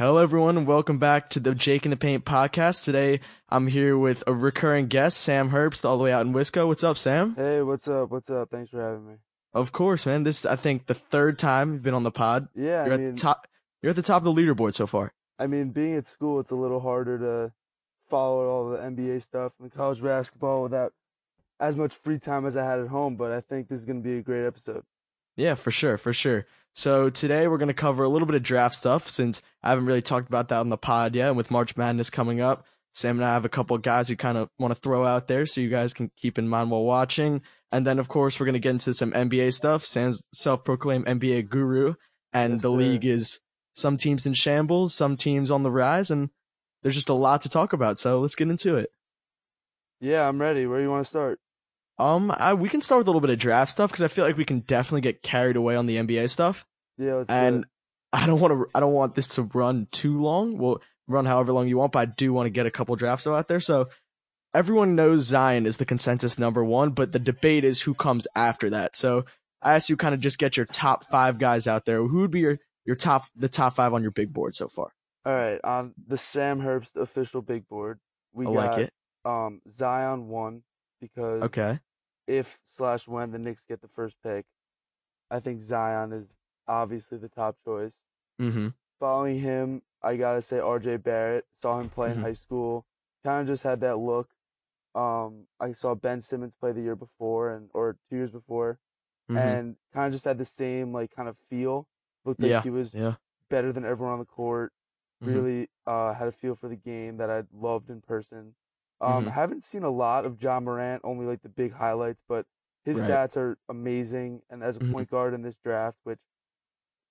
Hello, everyone, and welcome back to the Jake in the Paint podcast. Today, I'm here with a recurring guest, Sam Herbst, all the way out in Wisco. What's up, Sam? Hey, what's up? What's up? Thanks for having me. Of course, man. This is, I think, the third time you've been on the pod. Yeah, You're I at mean, the top. You're at the top of the leaderboard so far. I mean, being at school, it's a little harder to follow all the NBA stuff and college basketball without as much free time as I had at home. But I think this is going to be a great episode. Yeah, for sure, for sure. So today we're going to cover a little bit of draft stuff since I haven't really talked about that on the pod yet. And with March Madness coming up, Sam and I have a couple of guys who kind of want to throw out there so you guys can keep in mind while watching. And then, of course, we're going to get into some NBA stuff. Sam's self-proclaimed NBA guru and Yes, the sir. league is some teams in shambles, some teams on the rise, and there's just a lot to talk about. So let's get into it. Yeah, I'm ready. Where do you want to start? Um, I, we can start with a little bit of draft stuff because I feel like we can definitely get carried away on the NBA stuff. Yeah, and. I don't want to. I don't want this to run too long. We'll run however long you want, but I do want to get a couple drafts out there. So everyone knows Zion is the consensus number one, but the debate is who comes after that. So I asked you kind of just get your top five guys out there. Who would be your your top the top five on your big board so far? All right, on the Sam Herbst official big board, we I got like it. um Zion one because Okay. If slash when the Knicks get the first pick, I think Zion is obviously the top choice. Mm-hmm. following him, I gotta say RJ Barrett. Saw him play Mhm. in high school. Kind of just had that look. Um, I saw Ben Simmons play the year before and or two years before, mm-hmm. and kind of just had the same like kind of feel. Looked like Yeah. he was Yeah. better than everyone on the court. Mhm. Really uh, had a feel for the game that I loved in person. Um, Mhm. haven't seen a lot of John Morant, only like the big highlights, but his Right. stats are amazing. And as a Mhm. point guard in this draft, which,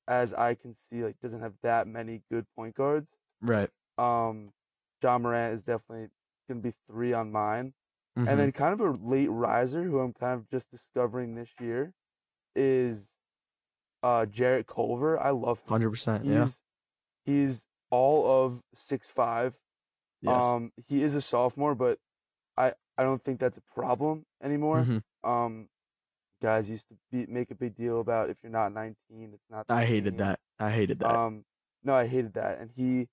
as I can see, like doesn't have that many good point guards. Right. Um, John Morant is definitely gonna be three on mine. Mhm. And then kind of a late riser who I'm kind of just discovering this year is uh Jarrett Culver. I love him. hundred percent. He's Yeah. he's all of six five. Yes. Um, he is a sophomore, but I I don't think that's a problem anymore. Mhm. Um, guys used to be, make a big deal about if you're not 19, it's not. the I hated that. I hated that. Um, no, I hated that, and he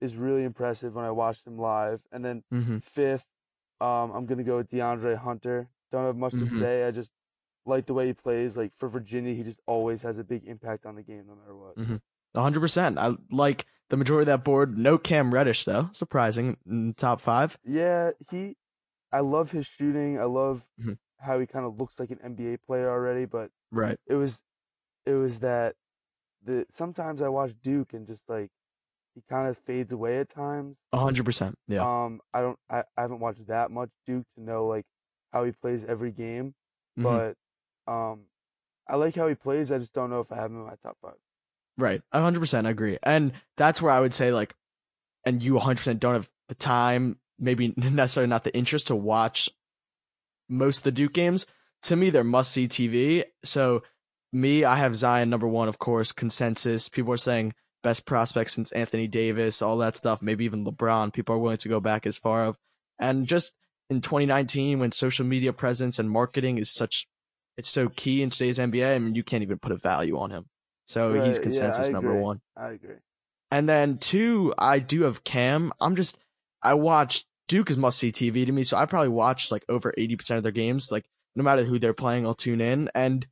is really impressive when I watched him live. And then mm-hmm. fifth, um, I'm gonna go with DeAndre Hunter. Don't have much Mhm. to say. I just like the way he plays. Like for Virginia, he just always has a big impact on the game, no matter what. Mhm. hundred percent. I like the majority of that board. No Cam Reddish though. Surprising in top five. Yeah, he. I love his shooting. I love Mhm. how he kind of looks like an NBA player already. But Right. it was, it was that, the sometimes I watch Duke and just like, he kind of fades away at times. A hundred percent. Yeah. Um, I don't, I, I haven't watched that much Duke to know like how he plays every game. Mhm. But, um, I like how he plays. I just don't know if I have him in my top five. Right. I agree. And that's where I would say like, and you hundred percent don't have the time, maybe necessarily not the interest to watch most of the Duke games. To me, they're must see TV. So me, I have Zion number one, of course, consensus. People are saying best prospect since Anthony Davis, all that stuff, maybe even LeBron. People are willing to go back as far of, and just in 2019 when social media presence and marketing is such, it's so key in today's NBA. I mean, you can't even put a value on him. So Right, he's consensus I number one. I agree. And then two, I do have Cam. I'm just, I watch Duke is must see TV to me. So I probably watch like over 80% of their games. Like no matter who they're playing, I'll tune in. And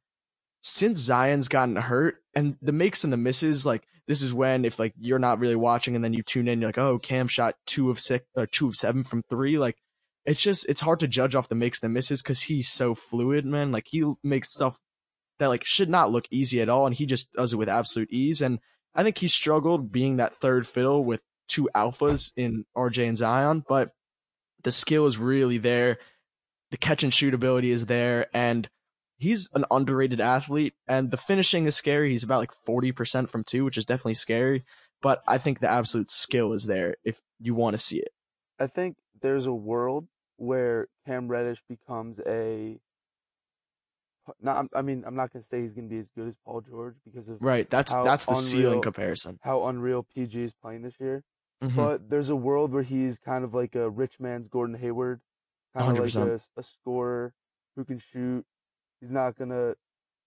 since Zion's gotten hurt and the makes and the misses, like this is when if like you're not really watching and then you tune in, you're like, oh, Cam shot two of six, uh, two of seven from three. Like it's just, it's hard to judge off the makes and the misses because he's so fluid, man. Like he makes stuff that like should not look easy at all. And he just does it with absolute ease. And I think he struggled being that third fiddle with two alphas in RJ and Zion, but the skill is really there. The catch and shoot ability is there, and he's an underrated athlete. And the finishing is scary. He's about like 40% from two, which is definitely scary. But I think the absolute skill is there if you want to see it. I think there's a world where Cam Reddish becomes a. Not, I mean, I'm not gonna say he's gonna be as good as Paul George because of Right. That's that's the ceiling comparison. how unreal PG is playing this year. Mhm. But there's a world where he's kind of like a rich man's Gordon Hayward, kind of like a, a scorer who can shoot. He's not gonna,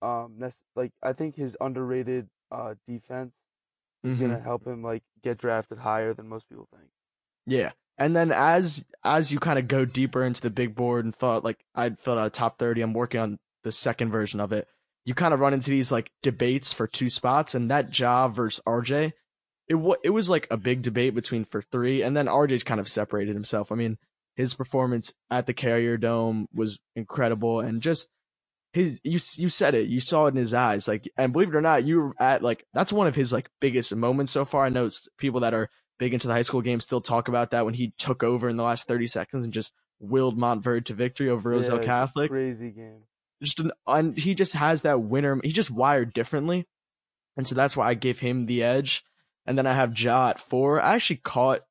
um, nec- like I think his underrated uh defense is Mhm. gonna help him like get drafted higher than most people think. Yeah. And then as as you kind of go deeper into the big board and thought like I'd filled out a top 30, I'm working on the second version of it. You kind of run into these like debates for two spots and that Ja versus RJ, it wa it was like a big debate between for 3 and then RJ's kind of separated himself. I mean, his performance at the Carrier Dome was incredible and just his you you said it you saw it in his eyes like and believe it or not you were at like that's one of his like biggest moments so far i know people that are big into the high school game still talk about that when he took over in the last 30 seconds and just willed Montverde to victory over Roselle Yeah, Catholic Crazy game. Just an and he just has that winner he just wired differently. And so that's why I gave him the edge. And then I have Ja at 4 I actually caught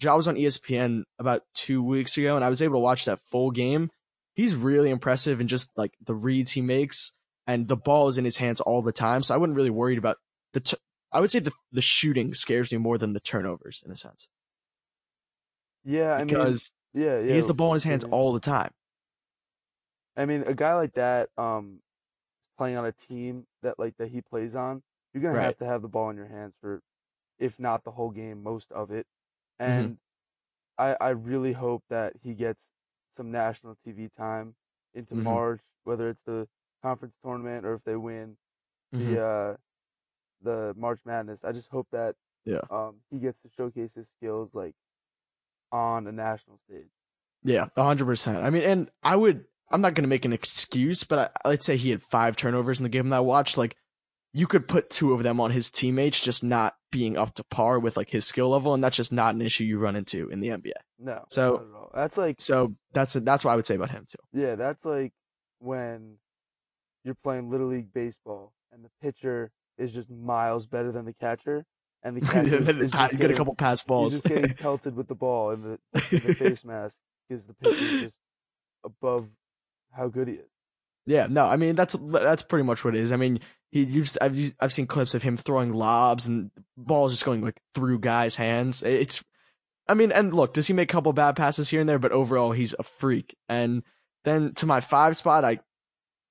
Ja was on ESPN about 2 weeks ago and I was able to watch that full game. He's really impressive in just like the reads he makes and the ball is in his hands all the time. So I wouldn't really worried about the t- I would say the the shooting scares me more than the turnovers in a sense. Yeah, I mean, because yeah, yeah. he has the ball in his hands all the time I mean, a guy like that, um, playing on a team that like that he plays on, you're gonna Right. have to have the ball in your hands for, if not the whole game, most of it. Mm-hmm. And I I really hope that he gets some national TV time into Mhm. March, whether it's the conference tournament or if they win Mhm. the uh the March Madness. I just hope that Yeah. um he gets to showcase his skills like on a national stage. Yeah, hundred percent. I mean, and I would. I'm not going to make an excuse, but I, let's say he had five turnovers in the game that I watched. Like, you could put two of them on his teammates just not being up to par with like his skill level, and that's just not an issue you run into in the NBA. No, So- not at all. that's like So that's that's what I would say about him too. Yeah, that's like when you're playing little league baseball and the pitcher is just miles better than the catcher, and the catcher is, is Pa- just get a couple pass he's balls. just getting pelted with the ball in the, in the face mask because the pitcher is just above how good he is. Yeah, no, I mean that's that's pretty much what it is. I mean, he you've I've I've seen clips of him throwing lobs and balls just going like through guys' hands. It's, I mean, and look, does he make a couple bad passes here and there? But overall, he's a freak. And then to my five spot, I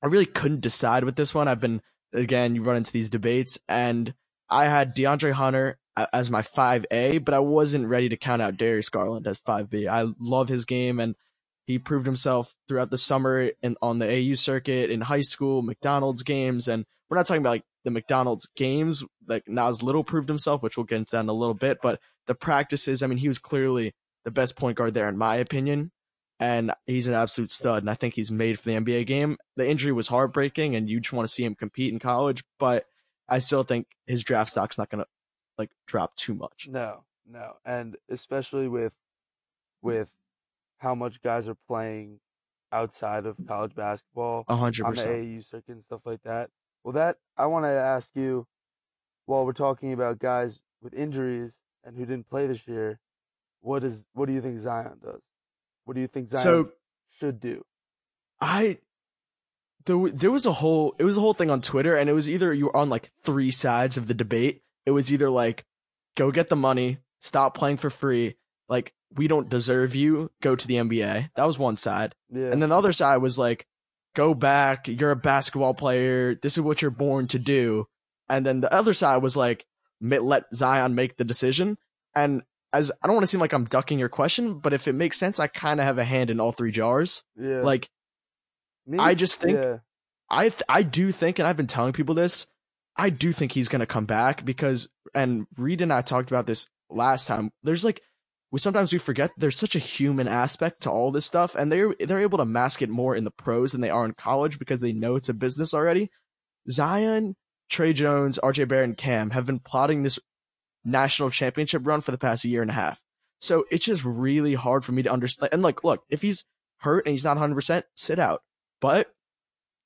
I really couldn't decide with this one. I've been again, you run into these debates, and I had DeAndre Hunter as my five A, but I wasn't ready to count out Darius Garland as five B. I love his game and he proved himself throughout the summer and on the AU circuit in high school, McDonald's games, and we're not talking about like the McDonald's games. Like Nas Little proved himself, which we'll get into that in a little bit. But the practices, I mean, he was clearly the best point guard there in my opinion, and he's an absolute stud. And I think he's made for the NBA game. The injury was heartbreaking, and you just want to see him compete in college, but I still think his draft stock's not gonna like drop too much. No, no, and especially with with how much guys are playing outside of mm-hmm. college basketball. Hundred on the percent. AAU circuit and stuff like that. Well, that I want to ask you, while we're talking about guys with injuries and who didn't play this year, what is what do you think Zion does? What do you think Zion So should do? I there there was a whole it was a whole thing on Twitter and it was either you were on like three sides of the debate. It was either like go get the money, stop playing for free, like we don't deserve you, go to the NBA. That was one side. Yeah, And then the other side was like go back, you're a basketball player, this is what you're born to do. And then the other side was like let Zion make the decision. And as I don't want to seem like I'm ducking your question, but if it makes sense, I kind of have a hand in all three jars. yeah. Like Me- I just think- yeah, I th- I do think, and I've been telling people this, I do think he's gonna come back because, and Reed and I talked about this last time. There's like, we sometimes we forget there's such a human aspect to all this stuff, and they're they're able to mask it more in the pros than they are in college because they know it's a business already. Zion, Tre Jones, R.J. Barrett, and Cam have been plotting this national championship run for the past year and a half. So it's just really hard for me to understand. And like, look, if he's hurt and he's not 100%, sit out. But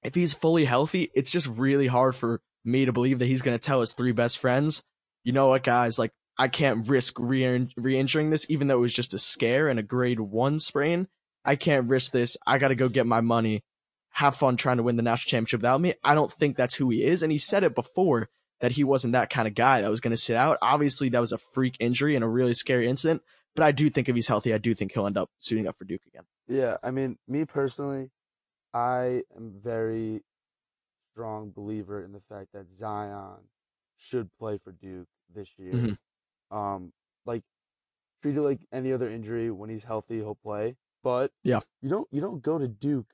if he's fully healthy, it's just really hard for me to believe that he's going to tell his three best friends, you know what, guys, like, I can't risk re injuring this, even though it was just a scare and a grade one sprain. I can't risk this. I got to go get my money, have fun trying to win the national championship without me. I don't think that's who he is. And he said it before that he wasn't that kind of guy that was going to sit out. Obviously, that was a freak injury and a really scary incident. But I do think if he's healthy, I do think he'll end up suiting up for Duke again. yeah. I mean, me personally, I am very strong believer in the fact that Zion should play for Duke this year. Mhm. Um, like treat it like any other injury. When he's healthy, he'll play. But Yeah. you don't you don't go to Duke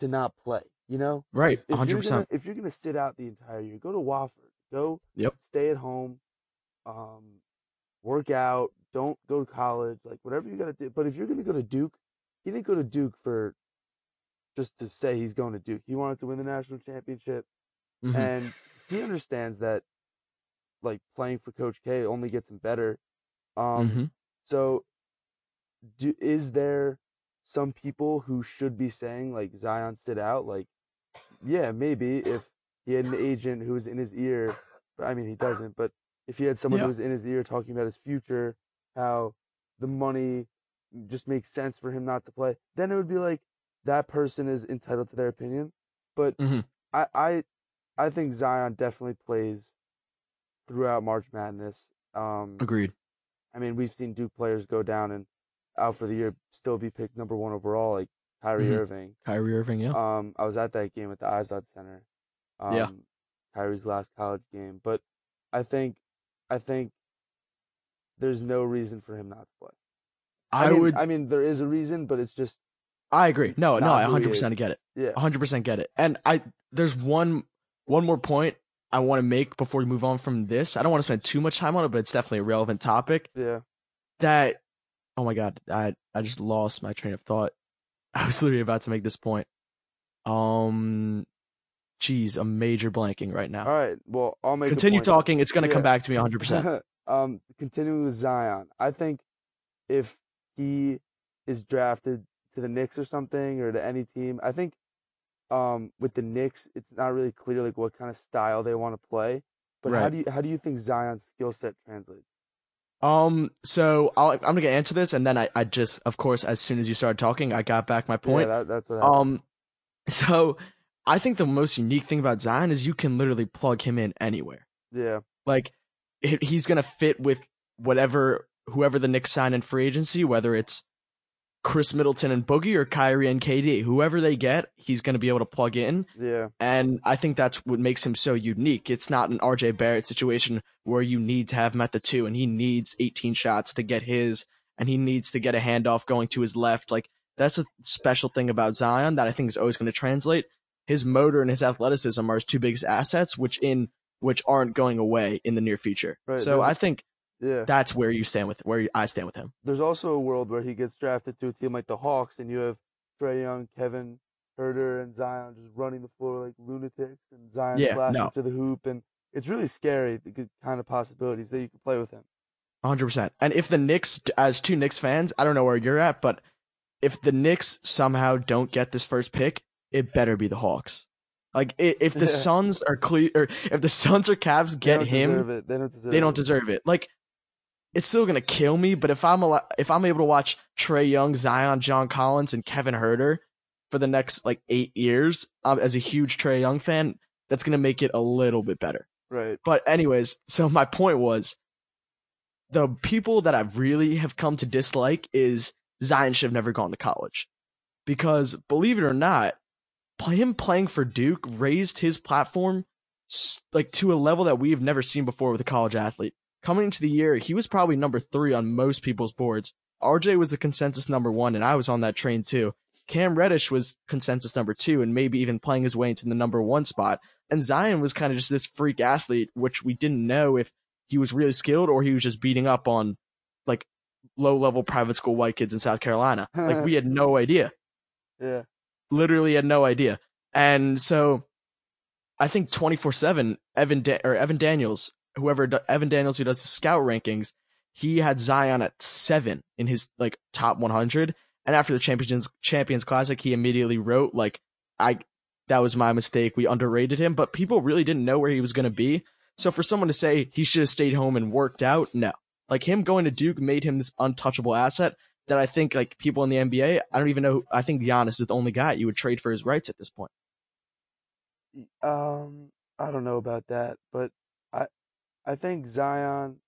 to not play. You know, Right, if, if hundred you're gonna percent. if you're gonna sit out the entire year, go to Wofford. Go Yep. stay at home. Um, work out. Don't go to college. Like whatever you gotta do. But if you're gonna go to Duke, he didn't go to Duke for just to say he's going to Duke. He wanted to win the national championship, Mhm. and he understands that like playing for Coach K only gets him better. Um, Mhm. so do is there some people who should be saying like Zion sit out? Like, yeah, maybe if he had an agent who was in his ear. I mean, he doesn't, but if he had someone Yeah. who was in his ear talking about his future, how the money just makes sense for him not to play, then it would be like that person is entitled to their opinion. But Mhm. I, I, I think Zion definitely plays throughout March Madness. Um, Agreed. I mean, we've seen Duke players go down and out for the year, still be picked number one overall, like Kyrie Mhm. Irving. Kyrie Irving, yeah. Um, I was at that game at the Izod Center. Um, Yeah. Kyrie's last college game, but I think, I think there's no reason for him not to play. I, mean, would. I mean, there is a reason, but it's just, I agree. No, no, I 100 percent is. get it. yeah, 100 percent get it. And I there's one one more point I want to make before we move on from this. I don't want to spend too much time on it, but it's definitely a relevant topic. yeah. That oh my god, I I just lost my train of thought. I was literally about to make this point. Um, geez, a major blanking right now. All right. Well, I'll make a Continue talking. It's gonna come back to me 100. percent um, continuing with Zion, I think if he is drafted to the Knicks or something or to any team, I think um, with the Knicks, it's not really clear like what kind of style they want to play. But how do you how do you think Zion's skill set translates? Um, so I'll, I'm gonna answer this, and then I, I just, of course, as soon as you started talking, I got back my point. Yeah, that, that's what. Happened. Um, so I think the most unique thing about Zion is you can literally plug him in anywhere. yeah, Like he's gonna fit with whatever whoever the Knicks sign in free agency, whether it's Khris Middleton and Boogie or Kyrie and KD, whoever they get, he's gonna be able to plug in. yeah, And I think that's what makes him so unique. It's not an RJ Barrett situation where you need to have him at the two and he needs 18 shots to get his and he needs to get a handoff going to his left. Like that's a special thing about Zion that I think is always going to translate. His motor and his athleticism are his two biggest assets, which in which aren't going away in the near future. Right, so I think yeah. that's where you stand with where I stand with him. There's also a world where he gets drafted to a team like the Hawks, and you have Trae Young, Kevin Huerter, and Zion just running the floor like lunatics, and Zion Yeah, flashing no. to the hoop, and it's really scary the good kind of possibilities that you could play with him. 100%. And if the Knicks, as two Knicks fans, I don't know where you're at, but if the Knicks somehow don't get this first pick, it better be the Hawks. Like if the Yeah. Suns are clear, or if the Suns or Cavs They get don't him. They don't deserve. they don't deserve it. Like it's still gonna kill me. But if I'm al- if I'm able to watch Trae Young, Zion, John Collins, and Kevin Huerter for the next like eight years, um, as a huge Trae Young fan, that's gonna make it a little bit better. Right. But anyways, so my point was the people that I really have come to dislike is Zion should have never gone to college. Because believe it or not, play him playing for Duke raised his platform like to a level that we've never seen before with a college athlete. Coming into the year, he was probably number three on most people's boards. RJ was the consensus number one, and I was on that train too. Cam Reddish was consensus number two, and maybe even playing his way into the number one spot. And Zion was kind of just this freak athlete, which we didn't know if he was really skilled or he was just beating up on like low level private school white kids in South Carolina. Like we had no idea. Yeah. Literally had no idea. And so I think 24 seven, Evan, da- or Evan Daniels, whoever, Evan Daniels who does the scout rankings, he had Zion at seven in his like top 100. And after the champions, champions classic, he immediately wrote like, I, that was my mistake. We underrated him, but people really didn't know where he was going to be. So for someone to say he should have stayed home and worked out, no. Like him going to Duke made him this untouchable asset that I think like people in the NBA, I don't even know. I think Giannis is the only guy you would trade for his rights at this point. Um, I don't know about that, but I, I think Zion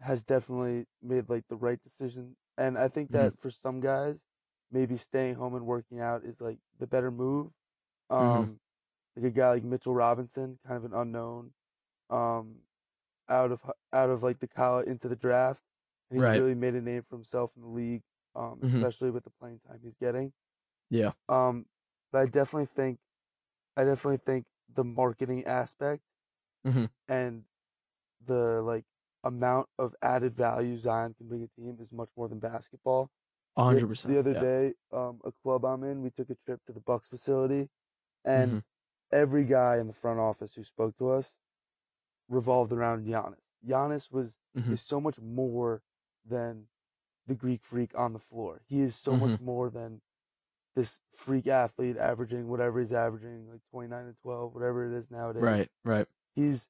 has definitely made like the right decision, and I think that for some guys, maybe staying home and working out is like the better move. Um, like a guy like Mitchell Robinson, kind of an unknown. Um, out of out of like the college into the draft, and he's Right. really made a name for himself in the league, um, Mhm. especially with the playing time he's getting. Yeah. Um, but I definitely think, I definitely think the marketing aspect Mhm. and the like amount of added value Zion can bring a team is much more than basketball. Hundred percent. The other yeah. day, um, a club I'm in, we took a trip to the Bucks facility, and Mhm. every guy in the front office who spoke to us revolved around Giannis. Giannis was Mhm. is so much more than the Greek freak on the floor. He is so much more than this freak athlete averaging whatever he's averaging, like 29 and 12, whatever it is nowadays. Right, right. He's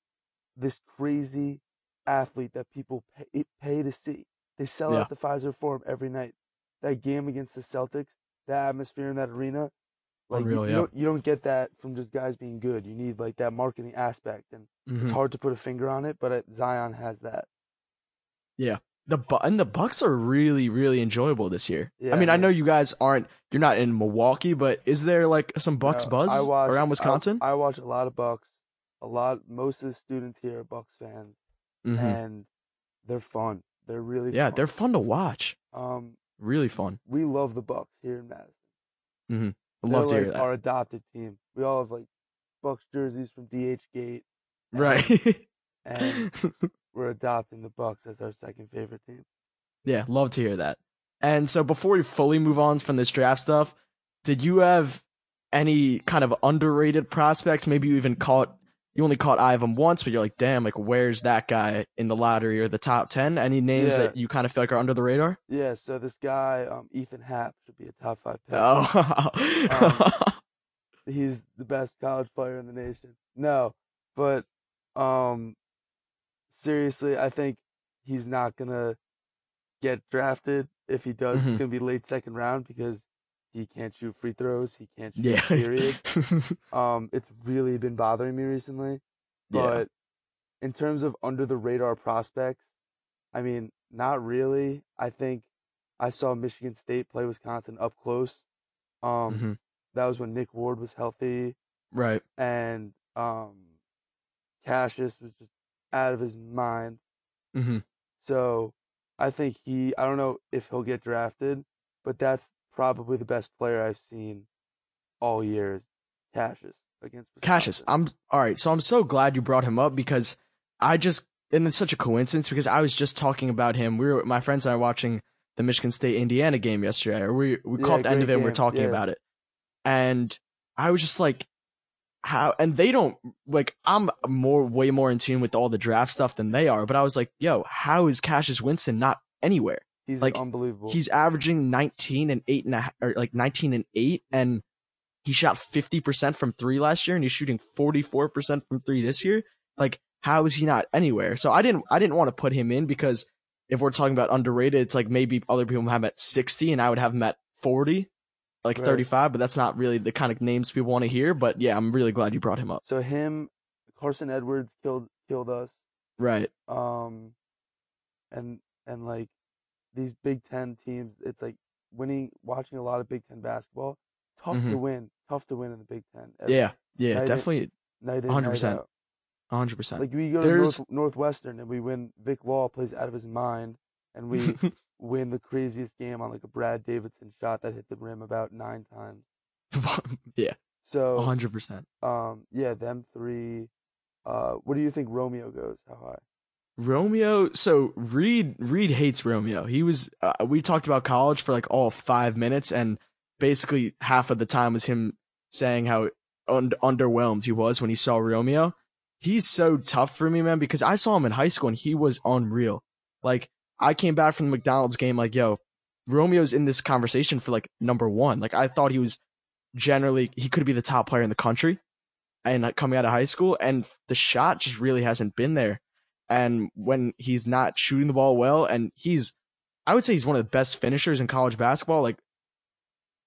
this crazy athlete that people pay, pay to see. They sell Yeah. out the Fiserv Forum every night. That game against the Celtics, the atmosphere in that arena, like you- Unreal, you, yeah. don't, you don't get that from just guys being good. You need like that marketing aspect, and it's Mhm. hard to put a finger on it, but uh, Zion has that. Yeah, the and the Bucks are really, really enjoyable this year. Yeah, I mean, I know you guys aren't. You're not in Milwaukee, but is there like some Bucks buzz I watch, around I- Wisconsin? I, watch a lot of Bucks. A lot. Most of the students here are Bucks fans, Mhm. and they're fun. They're really Yeah, fun. they're fun to watch. um Really fun. we love the Bucks here in Madison. I love to They're hear that. our adopted team. We all have like Bucks jerseys from DH Gate. Right. And we're adopting the Bucks as our second favorite team. yeah, love to hear that. And so before we fully move on from this draft stuff, did you have any kind of underrated prospects? Maybe you even caught you only caught eye of him once, but you're like, damn, like where's that guy in the lottery or the top ten? Any names Yeah. that you kind of feel like are under the radar? Yeah, so this guy, um, Ethan Happ, should be a top five pick. Oh, He's the best college player in the nation. No, but um, seriously, I think he's not gonna get drafted. If he does, Mhm. it's gonna be late second round because he can't shoot free throws. He can't shoot. yeah. Period. Um, it's really been bothering me recently. Yeah. But in terms of under the radar prospects, I mean, not really. I think I saw Michigan State play Wisconsin up close. Um, Mhm. that was when Nick Ward was healthy Right. and um, Cassius was just out of his mind. hmm So I think he, I don't know if he'll get drafted, but that's probably the best player I've seen all year is Cassius against Wisconsin. Cassius, I'm all right. So I'm so glad you brought him up because I just and it's such a coincidence because I was just talking about him. We were my friends and I were watching the Michigan State Indiana game yesterday. Or we we Yeah, caught the end of it. and We are talking yeah. about it, and I was just like, how? And they don't like. I'm more way more in tune with all the draft stuff than they are. But I was like, yo, how is Cassius Winston not anywhere? He's like, unbelievable. He's averaging 19 and eight and a, or like 19 and eight, and he shot 50% from three last year, and he's shooting 44% from three this year. Like, how is he not anywhere? So I didn't, I didn't want to put him in because if we're talking about underrated, it's like maybe other people have him at 60, and I would have him at 40, like Right. 35. But that's not really the kind of names people want to hear. But yeah, I'm really glad you brought him up. so him, Carson Edwards killed killed us. Right. Um, and and like these Big Ten teams, it's like winning, watching a lot of Big Ten basketball. Tough to Mhm. win, tough to win in the Big Ten. every Yeah. Yeah. Definitely. night in, 100%. night 100%. Like we go to North, Northwestern and we win. Vic Law plays out of his mind, and we win the craziest game on like a Brad Davison shot that hit the rim about nine times. yeah. So 100%. um, yeah, them three. Uh, what do you think Romeo goes? How high? Romeo, so Reed Reed hates Romeo. He was uh, we talked about college for like all 5 minutes and basically half of the time was him saying how un- underwhelmed he was when he saw Romeo. He's so tough for me, man, because I saw him in high school and he was unreal. Like I came back from the McDonald's game like, yo, Romeo's in this conversation for like number 1. Like I thought he was generally he could be the top player in the country and uh, coming out of high school and the shot just really hasn't been there and when he's not shooting the ball well and he's i would say he's one of the best finishers in college basketball like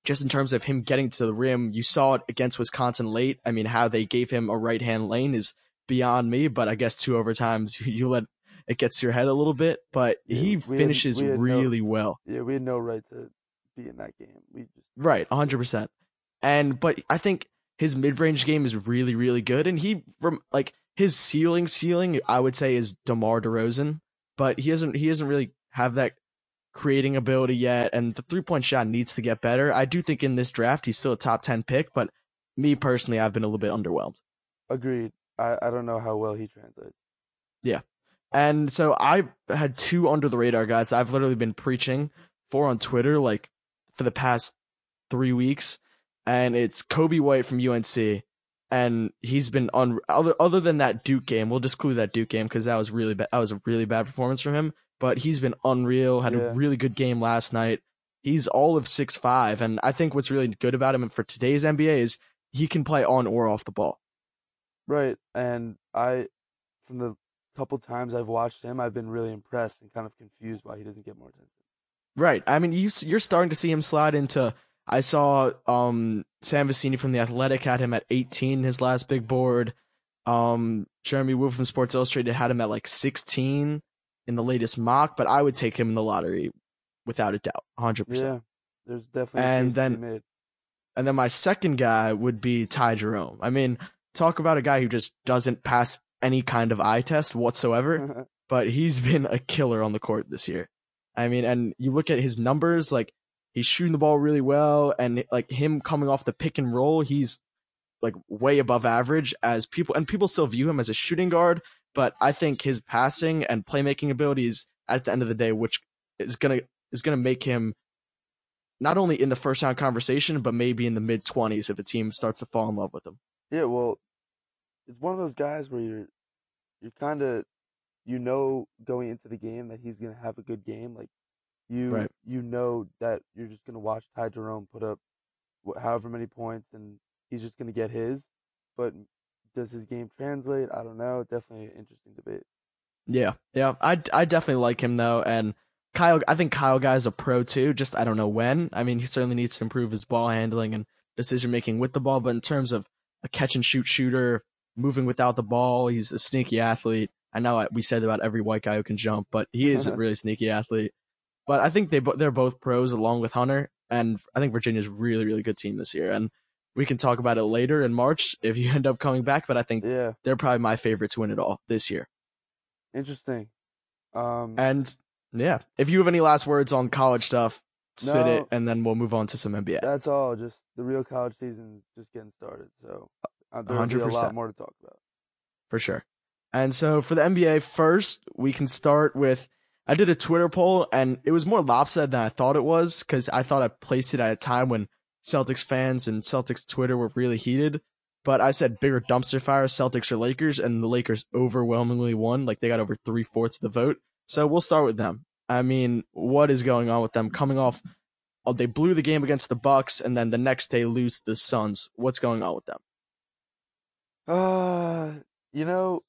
just in terms of him getting to the rim you saw it against wisconsin late i mean how they gave him a right hand lane is beyond me but i guess two overtimes you let it gets to your head a little bit but Yeah, he we had- finishes we had no- really well Yeah, we had no right to be in that game. We just Right, 100%. And but I think his mid-range game is really really good and he from like his ceiling ceiling I would say is DeMar DeRozan, but he doesn't he doesn't really have that creating ability yet, and the three point shot needs to get better. I do think in this draft he's still a top ten pick, but me personally, I've been a little bit underwhelmed. Agreed. I, I don't know how well he translates. Yeah. And so I had two under the radar guys I've literally been preaching for on Twitter like for the past three weeks. And it's Coby White from UNC. And he's been on other other than that Duke game. We'll just clue that Duke game because that was really bad. That was a really bad performance from him. But he's been unreal. Had Yeah. a really good game last night. He's all of six five, and I think what's really good about him for today's NBA is he can play on or off the ball. Right. And I, from the couple times I've watched him, I've been really impressed and kind of confused why he doesn't get more attention. Right. I mean, you you're starting to see him slide into. I saw um Sam Vecenie from the Athletic had him at 18 his last big board. Um, Jeremy Woo from Sports Illustrated had him at like 16 in the latest mock, but I would take him in the lottery without a doubt, 100. percent Yeah. There's definitely And case to be then-. And then my second guy would be Ty Jerome. I mean, talk about a guy who just doesn't pass any kind of eye test whatsoever. but he's been a killer on the court this year. I mean, and you look at his numbers, like he's shooting the ball really well, and like him coming off the pick and roll, he's like way above average as people, and people still view him as a shooting guard, but I think his passing and playmaking abilities at the end of the day, which is gonna is gonna make him not only in the first round conversation, but maybe in the mid twenties if a team starts to fall in love with him. Yeah, well, it's one of those guys where you're you're kind of you know going into the game that he's gonna have a good game. Like you Right. you know that you're just gonna watch Ty Jerome put up however many points and he's just gonna get his. But does his game translate? I don't know. Definitely an interesting debate. Yeah, yeah, I I definitely like him though, and Kyle. I think Kyle Guy's a pro too. Just I don't know when. I mean, he certainly needs to improve his ball handling and decision making with the ball. But in terms of a catch and shoot shooter, moving without the ball, he's a sneaky athlete. I know we said about every white guy who can jump, but he is a really sneaky athlete. But I think they they're both pros along with Hunter, and I think Virginia's really really good team this year. And we can talk about it later in March if you end up coming back. But I think Yeah, they're probably my favorite to win it all this year. interesting. Um, And yeah, if you have any last words on college stuff, spit No. it, and then we'll move on to some NBA. that's all. Just the real college season's just getting started, so uh, there'll be a lot more to talk about. for sure. And so for the NBA first, we can start with I did a Twitter poll and it was more lopsided than I thought it was because I thought I placed it at a time when Celtics fans and Celtics Twitter were really heated. But I said bigger dumpster fire, Celtics or Lakers, and the Lakers overwhelmingly won. Like they got over three fourths of the vote. So we'll start with them. I mean, what is going on with them coming off? Oh, they blew the game against the Bucks, and then the next day lose to the Suns. What's going on with them? Uh, you know,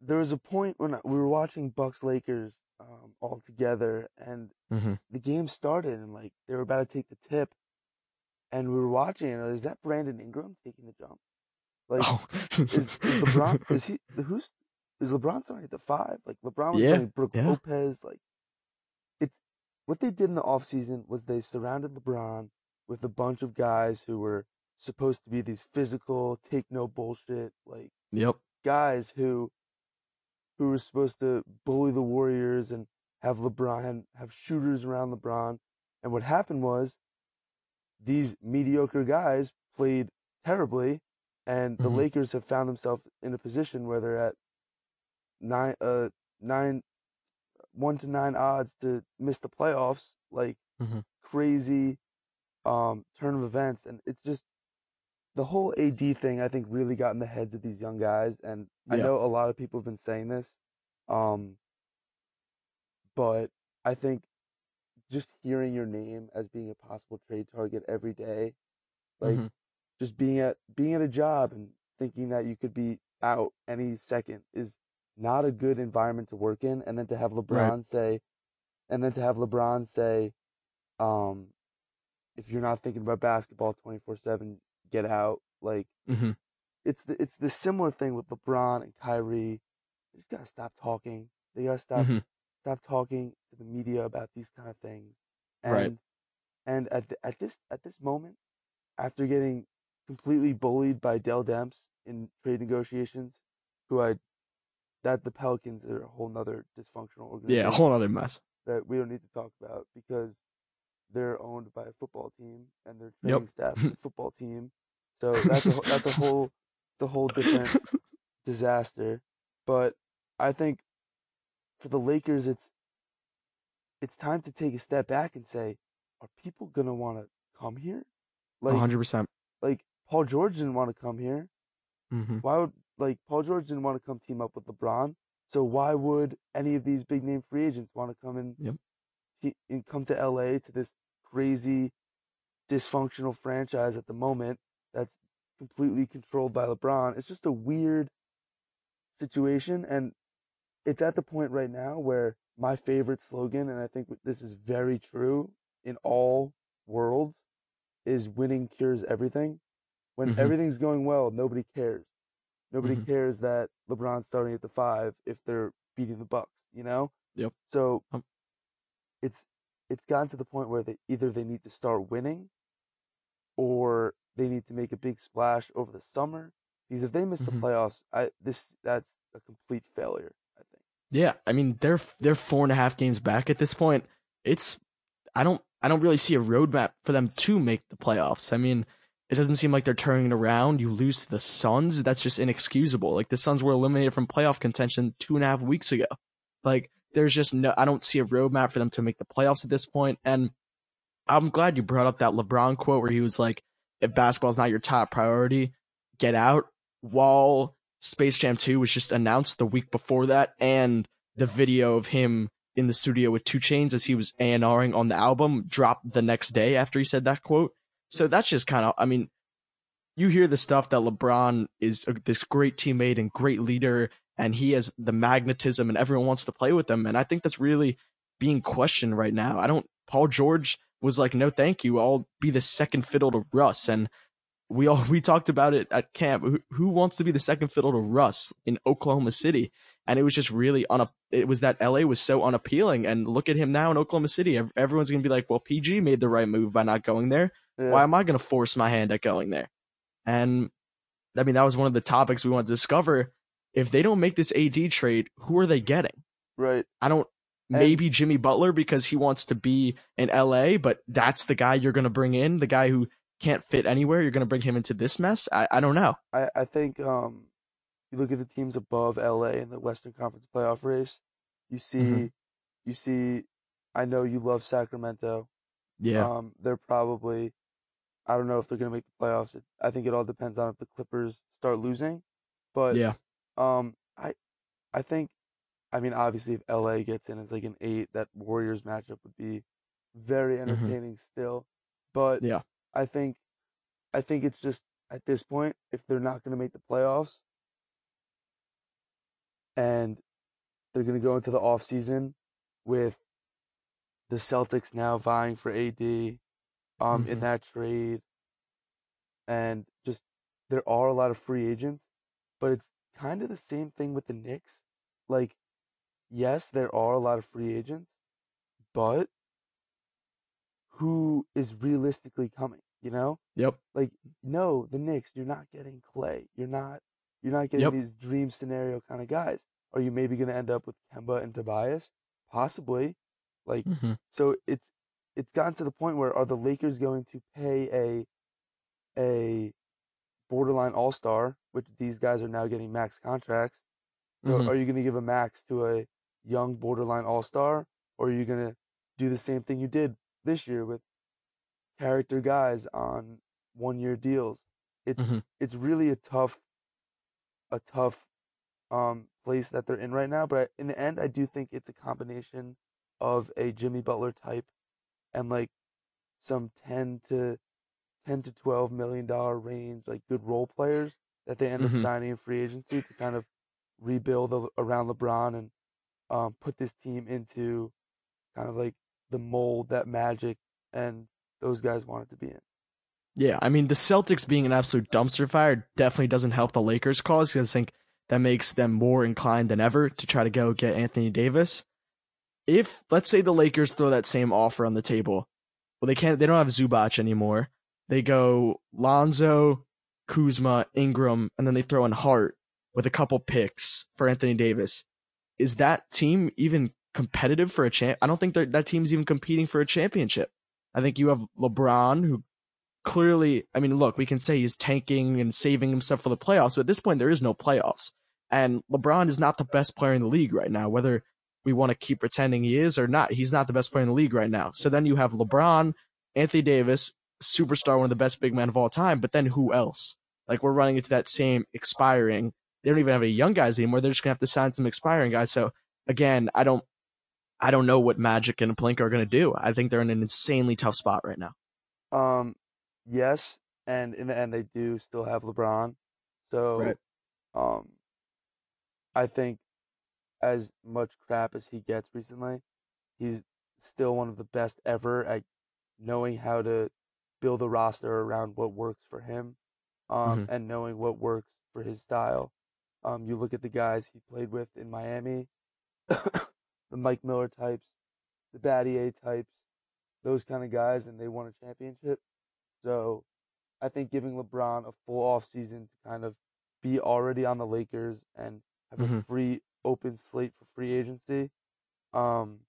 there was a point when we were watching Bucks Lakers um, all together, and Mm-hmm. the game started, and like they were about to take the tip, and we were watching, and is that Brandon Ingram taking the jump? Like, Oh, is, is LeBron? is he? Who's? Is LeBron starting at the five? Like LeBron was Yeah, playing Brook yeah. Lopez. Like, it's what they did in the offseason was they surrounded LeBron with a bunch of guys who were supposed to be these physical, take no bullshit, like Yep. guys who who were supposed to bully the Warriors and have LeBron have shooters around LeBron. And what happened was these mediocre guys played terribly and the Mhm. Lakers have found themselves in a position where they're at nine uh nine one to nine odds to miss the playoffs like Mhm. crazy um turn of events and it's just the whole AD thing I think really got in the heads of these young guys and I Yeah. know a lot of people have been saying this um but I think just hearing your name as being a possible trade target every day like Mhm. just being at being at a job and thinking that you could be out any second is not a good environment to work in and then to have LeBron say and then to have LeBron say um if you're not thinking about basketball 24/7 get out like hmm it's the it's the similar thing with LeBron and Kyrie they just got to stop talking they got to stop hmm stop talking to the media about these kind of things. And Right. and at the, at this at this moment, after getting completely bullied by Dell Demps in trade negotiations who I that the Pelicans are a whole nother dysfunctional organization. Yeah, a whole other mess. that we don't need to talk about because they're owned by a football team and their Yep. training staff is a football team. So that's a that's a whole the whole different disaster. But I think for the Lakers, it's it's time to take a step back and say, are people gonna want to come here? Like, 100%. like Paul George didn't want to come here. hmm Why would like Paul George didn't want to come team up with LeBron? So why would any of these big name free agents want to come in Yep. and come to LA to this crazy dysfunctional franchise at the moment that's completely controlled by LeBron? It's just a weird situation and it's at the point right now where my favorite slogan and I think this is very true in all worlds is winning cures everything. When Mhm. everything's going well, nobody cares. Nobody Mhm. cares that LeBron's starting at the five if they're beating the Bucks, you know? Yep. So Um, it's it's gotten to the point where they either they need to start winning or they need to make a big splash over the summer. Because if they miss Mhm. the playoffs, I this that's a complete failure, I think. Yeah, I mean they're they're four and a half games back at this point. It's I don't I don't really see a roadmap for them to make the playoffs. I mean, it doesn't seem like they're turning it around. You lose to the Suns, that's just inexcusable. Like the Suns were eliminated from playoff contention two and a half weeks ago. Like there's just no I don't see a roadmap for them to make the playoffs at this point. And I'm glad you brought up that LeBron quote where he was like, "If basketball's not your top priority, get out." While Space Jam 2 was just announced the week before that, and the video of him in the studio with 2 Chainz as he was A&Ring on the album dropped the next day after he said that quote. So that's just kind of, I mean, you hear the stuff that LeBron is this great teammate and great leader, and he has the magnetism, and everyone wants to play with him. And I think that's really being questioned right now. I don't. Paul George was like, "No, thank you. I'll be the second fiddle to Russ." And we all we talked about it at camp. Who, who wants to be the second fiddle to Russ in Oklahoma City? And it was just really un. It was that LA was so unappealing. And look at him now in Oklahoma City. Everyone's gonna be like, "Well, PG made the right move by not going there. Yeah. Why am I gonna force my hand at going there?" And I mean, that was one of the topics we wanted to discover. If they don't make this AD trade, who are they getting? Right. I don't. Maybe Jimmy Butler because he wants to be in LA, but that's the guy you're going to bring in, the guy who can't fit anywhere. You're going to bring him into this mess. I, I don't know. I, I think um, you look at the teams above LA in the Western Conference playoff race. You see, Mhm. you see. I know you love Sacramento. Yeah. Um, they're probably. I don't know if they're gonna make the playoffs. It, I think it all depends on if the Clippers start losing. But yeah. um, I, I think, I mean, obviously, if LA gets in as like an eight, that Warriors matchup would be very entertaining still. But Mm-hmm. Yeah. I think, I think it's just at this point, if they're not going to make the playoffs, and they're going to go into the off season with the Celtics now vying for AD, um, in Mhm. that trade, and just there are a lot of free agents, but it's kind of the same thing with the Knicks. Like, yes, there are a lot of free agents, but who is realistically coming? You know, Yep. like no, the Knicks, you're not getting Klay. You're not. You're not getting Yep. these dream scenario kind of guys. Are you maybe going to end up with Kemba and Tobias? Possibly. Like hmm so it's it's gotten to the point where are the Lakers going to pay a a borderline all star, which these guys are now getting max contracts. So Mhm. are you going to give a max to a young borderline all star, or are you going to do the same thing you did this year with character guys on one year deals? It's Mhm. it's really a tough a tough um place that they're in right now. But in the end, I do think it's a combination of a Jimmy Butler type and like some ten to ten to twelve million dollar range, like good role players that they end Mhm. up signing in free agency to kind of rebuild around LeBron and um, put this team into kind of like the mold that Magic and those guys wanted to be in. Yeah. I mean, the Celtics being an absolute dumpster fire definitely doesn't help the Lakers cause because I think that makes them more inclined than ever to try to go get Anthony Davis. If, let's say the Lakers throw that same offer on the table, well, they can't, they don't have Zubac anymore. They go Lonzo, Kuzma, Ingram, and then they throw in Hart. with a couple picks for Anthony Davis, is that team even competitive for a champ? I don't think that that team's even competing for a championship. I think you have LeBron, who clearly, I mean, look, we can say he's tanking and saving himself for the playoffs, but at this point, there is no playoffs. And LeBron is not the best player in the league right now, whether we want to keep pretending he is or not. He's not the best player in the league right now. So then you have LeBron, Anthony Davis, superstar, one of the best big men of all time, but then who else? Like we're running into that same expiring. They don't even have any young guys anymore. They're just gonna have to sign some expiring guys. So again, I don't, I don't know what Magic and Pelinka are gonna do. I think they're in an insanely tough spot right now. Um, yes, and in the end, they do still have LeBron. So, Right. um, I think as much crap as he gets recently, he's still one of the best ever at knowing how to build a roster around what works for him, um, and knowing what works for his style. Um, you look at the guys he played with in Miami, the Mike Miller types, the Battier types, those kind of guys, and they won a championship. So I think giving LeBron a full off season to kind of be already on the Lakers and have a Mhm. free open slate for free agency, um,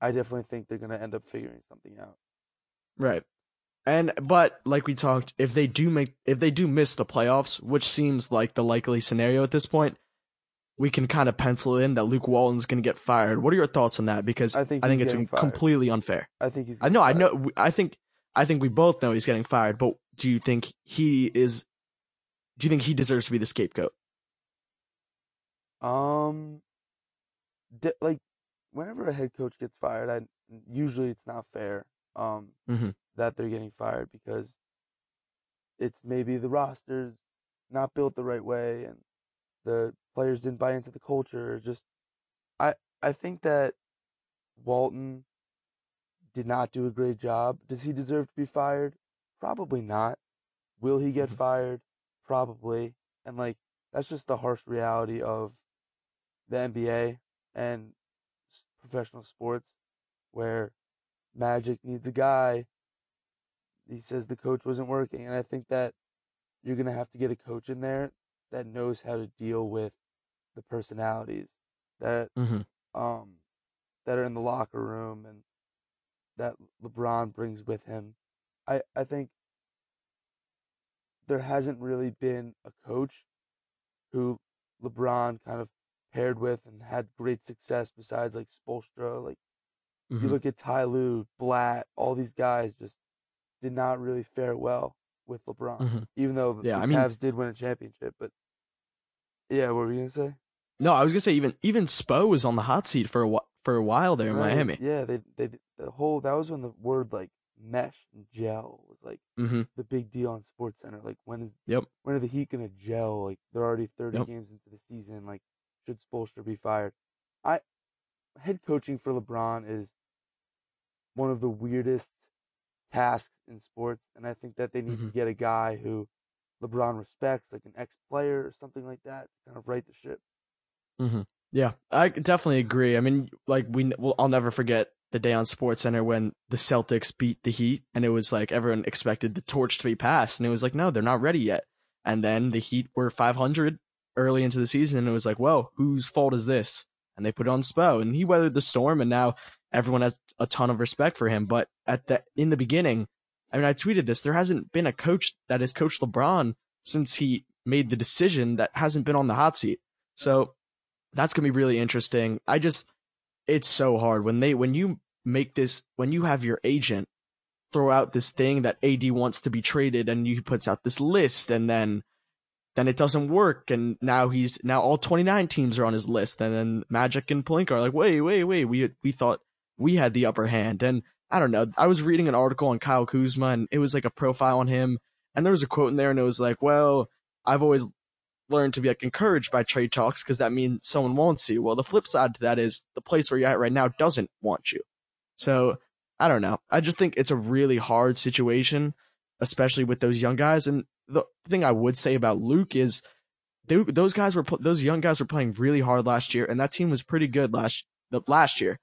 I definitely think they're gonna end up figuring something out. Right. And but like we talked, if they do make if they do miss the playoffs, which seems like the likely scenario at this point, we can kind of pencil in that Luke Walton's going to get fired. What are your thoughts on that? Because I think I think it's fired. completely unfair. I think he's. I know, I know, I think I think we both know he's getting fired, but do you think he is do you think he deserves to be the scapegoat? Um, de- like whenever a head coach gets fired, I usually it's not fair. Um, Mhm. That they're getting fired because it's maybe the roster's not built the right way and the players didn't buy into the culture. Just, I I think that Walton did not do a great job. Does he deserve to be fired? Probably not. Will he get Mhm. fired? Probably. And like that's just the harsh reality of the NBA and professional sports where Magic needs a guy. He says the coach wasn't working, and I think that you're gonna have to get a coach in there that knows how to deal with the personalities that Mhm. um that are in the locker room and that LeBron brings with him. I I think there hasn't really been a coach who LeBron kind of paired with and had great success besides like Spoelstra. Like you Mhm. look at Ty Lue, Blatt, all these guys just did not really fare well with LeBron, Mhm. even though the Yeah, the I mean- Cavs did win a championship. But yeah, what were you gonna say? No, I was going to say even even Spo was on the hot seat for a wh- for a while there in Right, Miami. Yeah, they they the whole that was when the word like mesh and gel was like Mhm. the big deal on Sports Center. Like when is Yep. when are the Heat gonna gel? Like they're already thirty Yep. games into the season. Like should Spoelstra be fired? I head coaching for LeBron is one of the weirdest tasks in sports, and I think that they need to Mhm. get a guy who LeBron respects, like an ex player or something like that, to kind of right the ship. Yeah, I definitely agree. I mean, like we, well, I'll never forget the day on Sports Center when the Celtics beat the Heat, and it was like everyone expected the torch to be passed, and it was like, no, they're not ready yet. And then the Heat were 500 early into the season, and it was like, whoa, whose fault is this? And they put it on Spo, and he weathered the storm, and now everyone has a ton of respect for him. But at the in the beginning, I mean, I tweeted this: there hasn't been a coach that has coached LeBron since he made the decision that hasn't been on the hot seat. So that's gonna be really interesting. I just, it's so hard when they when you make this when you have your agent throw out this thing that AD wants to be traded, and he puts out this list, and then then it doesn't work, and now he's now all 29 teams are on his list, and then Magic and Pelinka are like, wait, wait, wait, we we thought we had the upper hand, and I don't know. I was reading an article on Kyle Kuzma, and it was like a profile on him, and there was a quote in there, and it was like, well, I've always learned to be like encouraged by trade talks because that means someone wants you. Well, the flip side to that is the place where you're at right now doesn't want you. So I don't know. I just think it's a really hard situation, especially with those young guys. And the thing I would say about Luke is those guys were those young guys were playing really hard last year, and that team was pretty good last last year.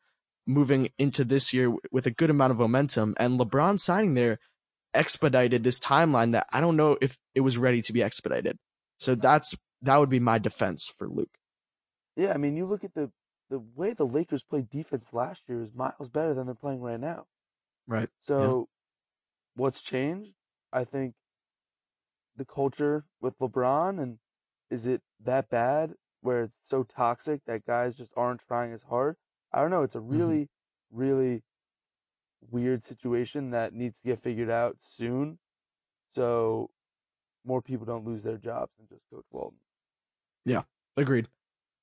Moving into this year with a good amount of momentum, and LeBron signing there expedited this timeline that I don't know if it was ready to be expedited. So that's that would be my defense for Luke. Yeah, I mean, you look at the the way the Lakers played defense last year is miles better than they're playing right now. Right. So, what's changed? I think the culture with LeBron, and is it that bad where it's so toxic that guys just aren't trying as hard? I don't know. It's a Mm-hmm. really, really weird situation that needs to get figured out soon, so more people don't lose their jobs than just Coach Walton. Yeah, agreed.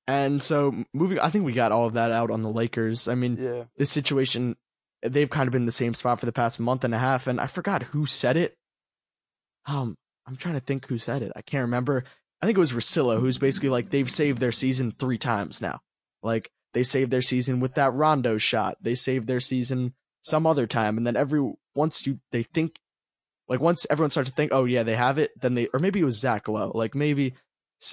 And so moving, I think we got all of that out on the Lakers. I mean, Yeah, this situation, they've kind of been in the same spot for the past month and a half, and I forgot who said it. Um, I'm trying to think who said it. I can't remember. I think it was Rosillo, who's basically like they've saved their season three times now. Like they saved their season with that Rondo shot. They saved their season some other time, and then every once you they think, like once everyone starts to think, oh yeah, they have it, then they or maybe it was Zach Lowe. Like maybe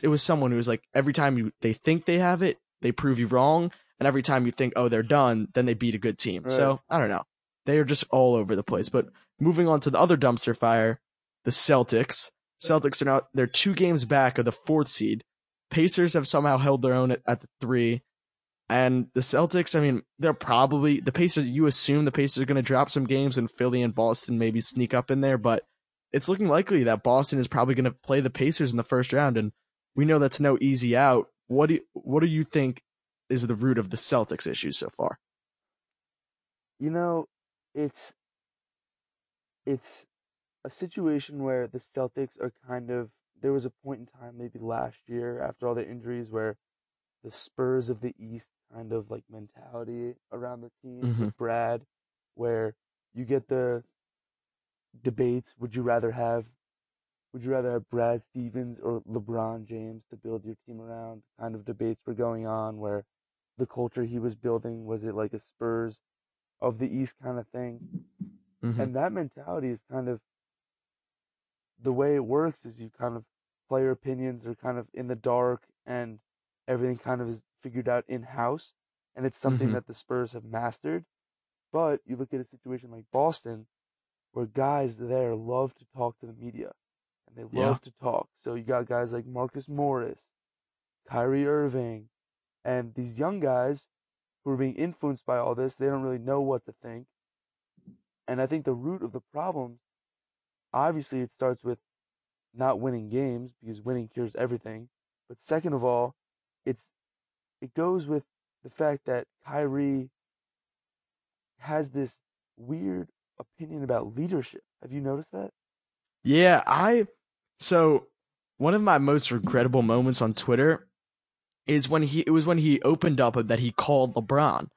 it was someone who was like every time you they think they have it, they prove you wrong, and every time you think, oh, they're done, then they beat a good team. Right. So I don't know. They are just all over the place. But moving on to the other dumpster fire, the Celtics. Celtics are now they're two games back of the fourth seed. Pacers have somehow held their own at, at the three. And the Celtics, I mean, they're probably the Pacers. You assume the Pacers are going to drop some games, and Philly and Boston maybe sneak up in there. But it's looking likely that Boston is probably going to play the Pacers in the first round, and we know that's no easy out. What do you, what do you think is the root of the Celtics issues so far? you know, it's it's a situation where the Celtics are kind of there was a point in time maybe last year after all the injuries where the Spurs of the East kind of like mentality around the team with Brad where you get the debates would you rather have would you rather have Brad Stevens or LeBron James to build your team around? Kind of debates were going on where the culture he was building was it like a Spurs of the East kind of thing? Mhm. and that mentality is kind of the way it works is you kind of player opinions are kind of in the dark and everything kind of is figured out in house and it's something Mhm. that the Spurs have mastered. But you look at a situation like Boston where guys there love to talk to the media and they love Yeah. to talk. So you got guys like Marcus Morris, Kyrie Irving, and these young guys who are being influenced by all this, they don't really know what to think. And I think the root of the problem, obviously, it starts with not winning games because winning cures everything. But second of all, it's it goes with the fact that Kyrie has this weird opinion about leadership. Have you noticed that? Yeah, I so one of my most regrettable moments on Twitter is when he it was when he opened up that he called LeBron.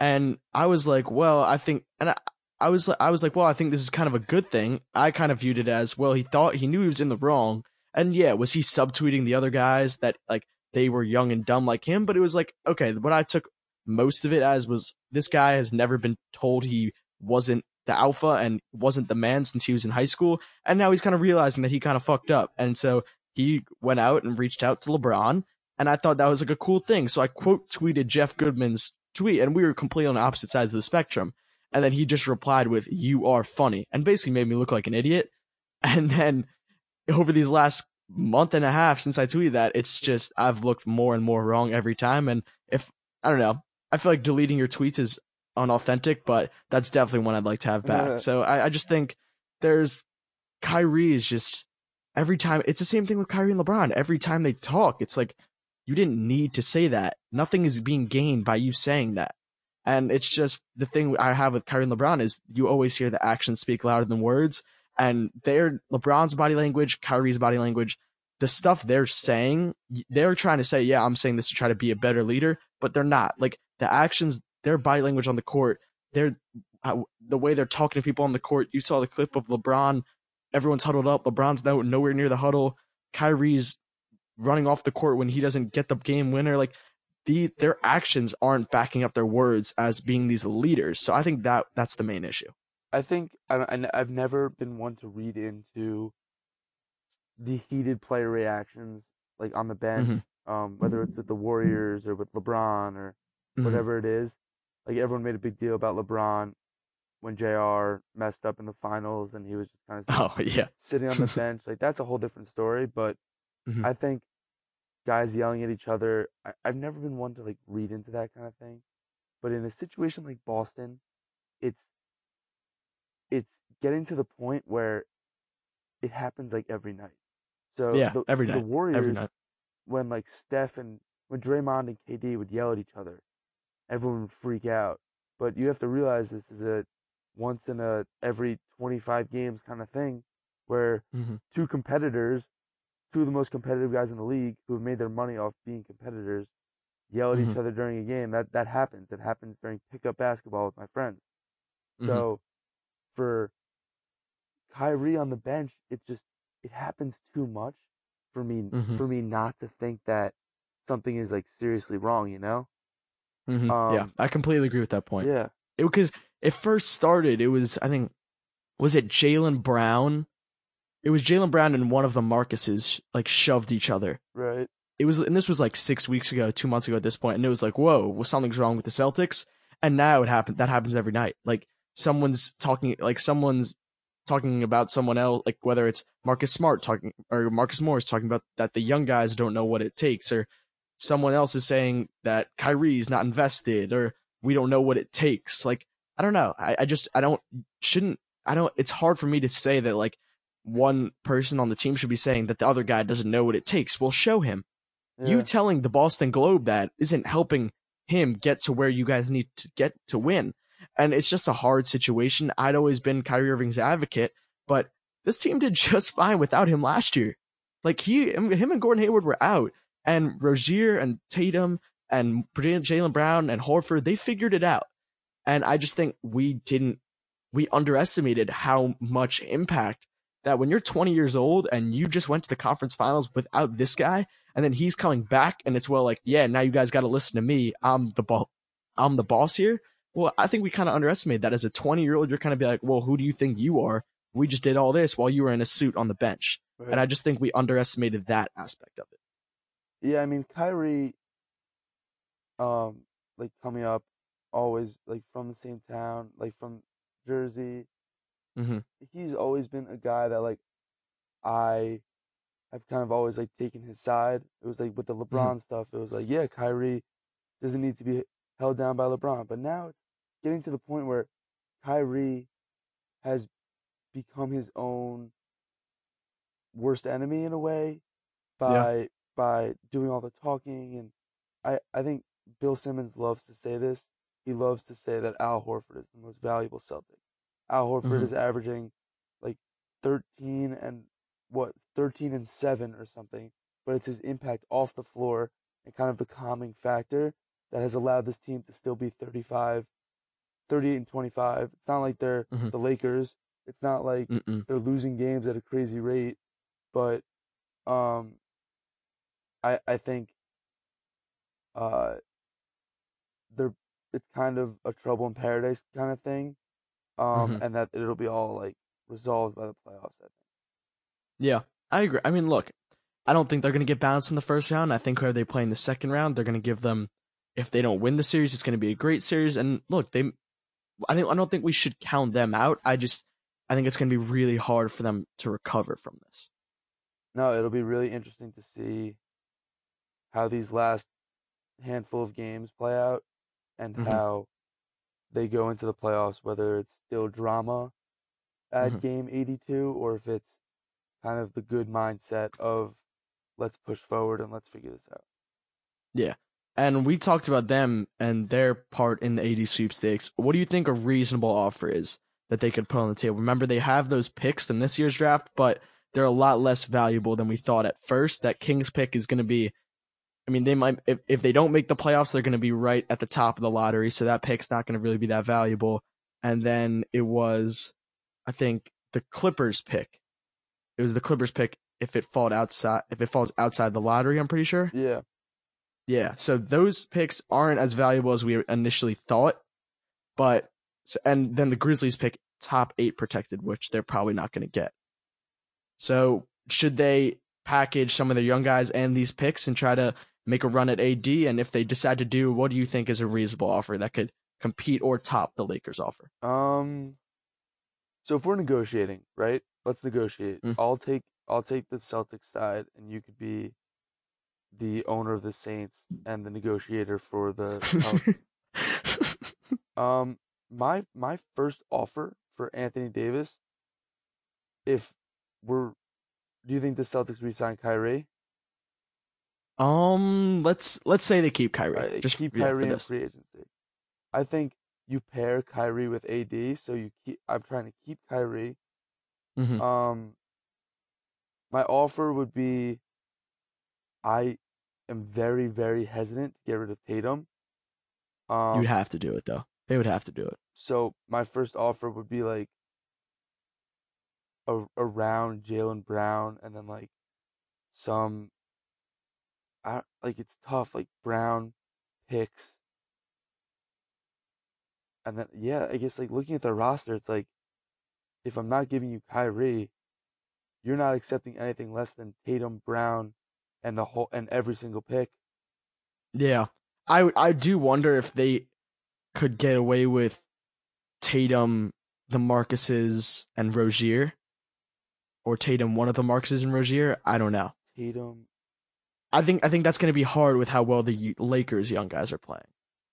And I was like, well, I think and I, I was I was like, well, I think this is kind of a good thing. I kind of viewed it as, well, he thought he knew he was in the wrong. And yeah, was he subtweeting the other guys that like they were young and dumb like him, but it was like, okay, what I took most of it as was this guy has never been told he wasn't the alpha and wasn't the man since he was in high school and now he's kind of realizing that he kind of fucked up. And so he went out and reached out to lebron and i thought that was like a cool thing. So i quote tweeted jeff goodman's tweet and we were completely on opposite sides of the spectrum. And then he just replied with you are funny and basically made me look like an idiot. And then over these last month and a half since i tweeted that it's just i've looked more and more wrong every time and if i don't know i feel like deleting your tweets is unauthentic, but that's definitely one I'd like to have back. So I, I just think there's Kyrie is just every time it's the same thing with Kyrie and LeBron. Every time they talk, it's like you didn't need to say that. Nothing is being gained by you saying that. And it's just the thing I have with Kyrie and LeBron is you always hear the actions speak louder than words. And their LeBron's body language, Kyrie's body language, the stuff they're saying, they're trying to say, yeah, I'm saying this to try to be a better leader, but they're not. Like the actions, their body language on the court, they're uh, the way they're talking to people on the court. You saw the clip of LeBron. Everyone's huddled up. LeBron's no, nowhere near the huddle. Kyrie's running off the court when he doesn't get the game winner. Like the their actions aren't backing up their words as being these leaders. So I think that that's the main issue. I think I, I've never been one to read into the heated player reactions, like on the bench, Mhm. um, whether it's with the Warriors or with LeBron or Mhm. whatever it is. Like everyone made a big deal about LeBron when Jr. messed up in the finals and he was just kind of Oh yeah. sitting on the bench. Like that's a whole different story. But Mhm. I think guys yelling at each other. I, I've never been one to like read into that kind of thing, but in a situation like Boston, it's it's getting to the point where it happens like every night. So Yeah, the, every the Warriors Every night. when like Steph and when Draymond and KD would yell at each other, everyone would freak out. But you have to realize this is a once in a every 25 games kind of thing where hmm two competitors, two of the most competitive guys in the league who have made their money off being competitors, yell at each Mhm. other during a game. That that happens. It happens during pickup basketball with my friends. Mhm. So for Kyrie on the bench, it just it happens too much for me Mhm. for me not to think that something is like seriously wrong, you know? Mhm. yeah, Um, I completely agree with that point. Yeah. It because it first started. It was I think was it Jaylen Brown? It was Jaylen Brown and one of the Marcuses like shoved each other. Right. It was and this was like six weeks ago, two months ago at this point, and it was like, whoa, well, something's wrong with the Celtics. And now it happened. That happens every night. Like someone's talking, like someone's talking about someone else, like whether it's Marcus Smart talking or Marcus Morris talking about that the young guys don't know what it takes, or someone else is saying that Kyrie's not invested, or we don't know what it takes. Like I don't know. I, I just I don't shouldn't I don't. It's hard for me to say that like one person on the team should be saying that the other guy doesn't know what it takes. Well, show him. Yeah. You telling the Boston Globe that isn't helping him get to where you guys need to get to win. And it's just a hard situation. I'd always been Kyrie Irving's advocate, but this team did just fine without him last year. Like he, him and Gordon Hayward were out, and Rozier and Tatum and Jaylen Brown and Horford, they figured it out. And I just think we didn't, we underestimated how much impact that when you're 20 years old and you just went to the conference finals without this guy, and then he's coming back, and it's well like, yeah, now you guys got to listen to me. I'm the ball, I'm the boss here. Well, I think we kind of underestimated that as a 20 year old. You're kind of be like, well, who do you think you are? We just did all this while you were in a suit on the bench, Right. and I just think we underestimated that aspect of it. Yeah, I mean Kyrie, um, like coming up, always like from the same town, like from Jersey. Mhm. He's always been a guy that like I have kind of always like taken his side. It was like with the LeBron stuff, it was like yeah, Kyrie doesn't need to be held down by LeBron, but now it's getting to the point where Kyrie has become his own worst enemy in a way by by doing all the talking and I I think Bill Simmons loves to say this. He loves to say that Al Horford is the most valuable Celtic. Al Horford Mhm. is averaging like 13 and what 13 and 7 or something, but it's his impact off the floor and kind of the calming factor that has allowed this team to still be 35 38 and 25. It's not like they're Mhm. the Lakers. It's not like Mm-mm. they're losing games at a crazy rate, but um, I I think uh, they're it's kind of a trouble in paradise kind of thing, um, Mhm. and that it'll be all like resolved by the playoffs. I think. Yeah, I agree. I mean, look, I don't think they're going to get bounced in the first round. I think whoever they play in the second round, they're going to give them. If they don't win the series, it's going to be a great series. And look, they, I think I don't think we should count them out. I just, I think it's going to be really hard for them to recover from this. No, it'll be really interesting to see how these last handful of games play out and Mhm. how they go into the playoffs, whether it's still drama at Mhm. game 82 or if it's kind of the good mindset of let's push forward and let's figure this out. And we talked about them and their part in the 80 sweepstakes. What do you think a reasonable offer is that they could put on the table? Remember, they have those picks in this year's draft, but they're a lot less valuable than we thought at first. That Kings pick is going to be, I mean, they might, if, if they don't make the playoffs, they're going to be right at the top of the lottery. So that pick's not going to really be that valuable. And then it was, I think, the Clippers pick. It was the Clippers pick if it falls outside, if it falls outside the lottery, I'm pretty sure. Yeah. Yeah, so those picks aren't as valuable as we initially thought, but so- and then the Grizzlies pick top eight protected, which they're probably not going to get. So should they package some of their young guys and these picks and try to make a run at AD? And if they decide to do, what do you think is a reasonable offer that could compete or top the Lakers offer? Um so if we're negotiating, right? Let's negotiate. Mm. I'll take I'll take the Celtics side and you could be the owner of the Saints and the negotiator for the. Um, my my first offer for Anthony Davis. If we're, do you think the Celtics resign Kyrie? um, let's let's say they keep Kyrie. Right, Just keep yeah, Kyrie in free agency. I think you pair Kyrie with AD, so you keep. I'm trying to keep Kyrie. Mhm. Um, my offer would be. I am very very hesitant to get rid of Tatum. Um, You'd have to do it though. They would have to do it. so my first offer would be like. A, around Jaylen Brown, and then like, some. I like it's tough like Brown, picks, and then yeah, I guess like looking at the roster, it's like if I'm not giving you Kyrie, you're not accepting anything less than Tatum, Brown, and the whole and every single pick. Yeah, I I do wonder if they could get away with Tatum, the Marcuses, and Rozier, or Tatum, one of the Marcuses and Rozier. I don't know. Tatum, I think I think that's going to be hard with how well the Lakers young guys are playing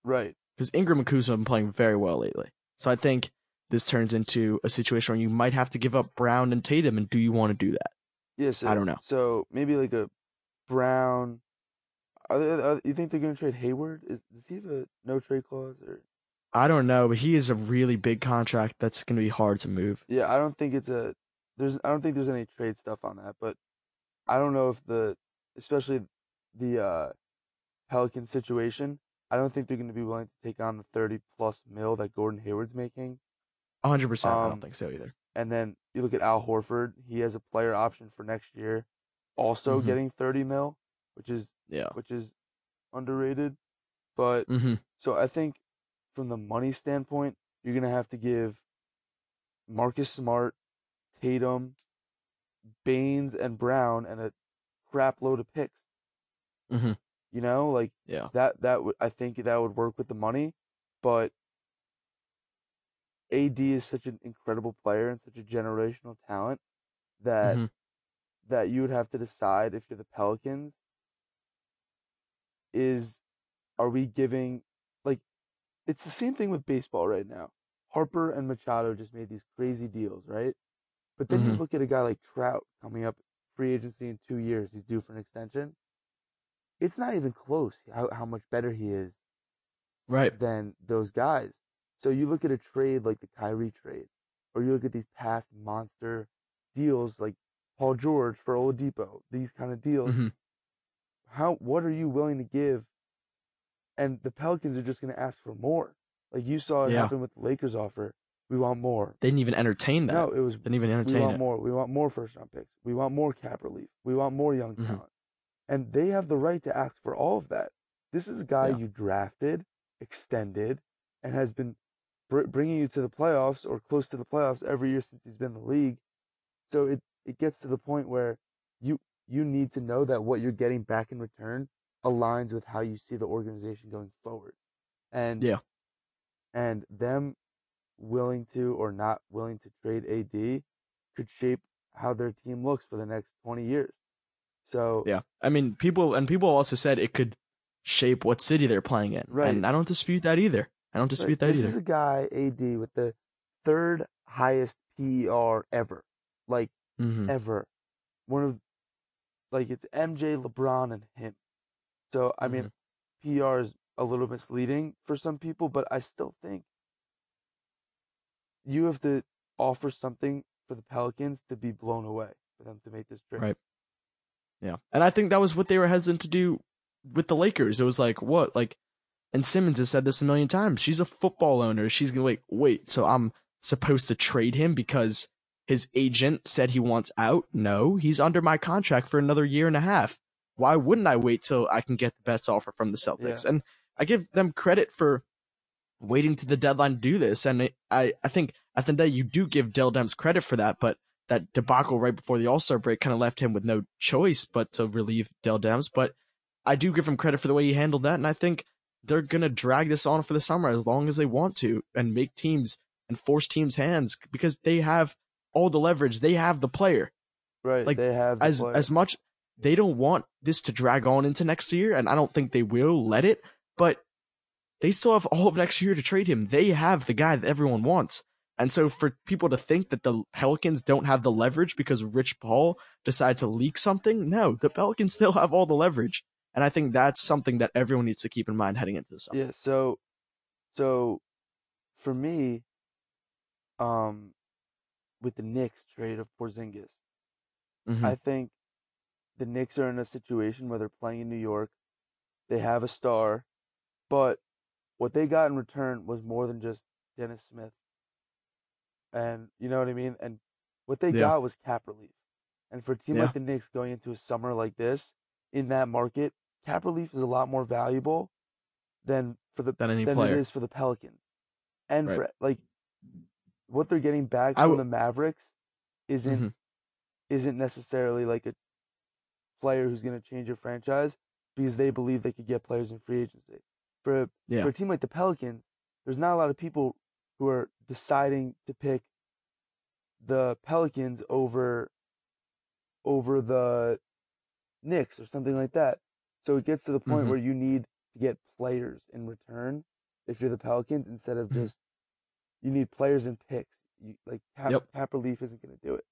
right? because Ingram and Kuzma have been playing very well lately. So I think this turns into a situation where you might have to give up Brown and Tatum, and do you want to do that? Yeah, so, I don't know. So maybe like a Brown. Are they, are, you think they're going to trade Hayward? Is, does he have a no trade clause or? I don't know, but he is a really big contract that's going to be hard to move. Yeah, I don't think it's a. There's I don't think there's any trade stuff on that, but I don't know if the, especially the uh, Pelican situation. I don't think they're going to be willing to take on the 30 plus mil that Gordon Hayward's making. 100. percent I Um, don't think so either. And then you look at Al Horford; he has a player option for next year, also Mhm. getting 30 mil, which is Yeah. which is underrated. But Mm-hmm. so I think from the money standpoint, you're gonna have to give Marcus Smart, Tatum, Baynes, and Brown, and a crap load of picks. Mhm. You know, like Yeah. that. That would I think that would work with the money, but AD is such an incredible player and such a generational talent that Mhm. That you would have to decide if you're the Pelicans. Is are we giving like it's the same thing with baseball right now. Harper and Machado just made these crazy deals, right? But then you Mhm. look at a guy like Trout coming up free agency in two years, he's due for an extension. It's not even close how, how much better he is Right. than those guys. So you look at a trade like the Kyrie trade, or you look at these past monster deals like Paul George for Oladipo, these kind of deals. Mhm. How what are you willing to give? And the Pelicans are just going to ask for more. Like you saw it Yeah. happen with the Lakers offer. We want more. They didn't even entertain that. No, it was Didn't even entertain. we want it. more. We want more first round picks. We want more cap relief. We want more young Mhm. talent. And they have the right to ask for all of that. This is a guy Yeah. you drafted, extended, and has been br- bringing you to the playoffs or close to the playoffs every year since he's been in the league. So it it gets to the point where you you need to know that what you're getting back in return aligns with how you see the organization going forward. And Yeah. and them willing to or not willing to trade AD could shape how their team looks for the next 20 years. So Yeah. I mean, people and people also said it could shape what city they're playing in. Right. And I don't dispute that either. I don't Right, dispute that this either. is a guy AD with the third highest PER ever, like hmm ever. One of like it's MJ, LeBron, and him. So I mean, Mm-hmm. PR is a little misleading for some people, but I still think you have to offer something for the Pelicans to be blown away for them to make this trade. Right. Yeah. And I think that was what they were hesitant to do with the Lakers. It was like, what? Like, and Simmons has said this a million times. She's a football owner. She's to wait, wait, so I'm supposed to trade him because his agent said he wants out? No, he's under my contract for another year and a half. Why wouldn't I wait till I can get the best offer from the Celtics? Yeah. And I give them credit for waiting to the deadline to do this. And it, I, I think at the end of the day, you do give Dell Demps credit for that, but that debacle right before the All Star break kind of left him with no choice but to relieve Dell Demps. But I do give him credit for the way he handled that, and I think they're gonna drag this on for the summer as long as they want to and make teams and force teams' hands because they have all the leverage. They have the player. Right. Like, they have the As player. as much they don't want this to drag on into next year, and I don't think they will let it, but they still have all of next year to trade him. They have the guy that everyone wants. And so for people to think that the Pelicans don't have the leverage because Rich Paul decided to leak something, no, the Pelicans still have all the leverage. And I think that's something that everyone needs to keep in mind heading into the summer. Yeah, so so for me, um with the Knicks trade of Porzingis, Mhm. I think the Knicks are in a situation where they're playing in New York. They have a star, but what they got in return was more than just Dennis Smith. And you know what I mean? And what they Yeah. got was cap relief. And for a team Yeah. like the Knicks going into a summer like this in that market, cap relief is a lot more valuable than for the Than any than player. it is for the Pelicans. And Right. for like what they're getting back I from w- the Mavericks isn't Mhm. isn't necessarily like a player who's going to change your franchise because they believe they could get players in free agency. For a, Yeah. for a team like the Pelicans, there's not a lot of people who are deciding to pick the Pelicans over over the Knicks or something like that. So it gets to the point Mhm. where you need to get players in return if you're the Pelicans instead of Mhm. just you need players and picks. You, like cap, Yep. cap relief isn't going to do it.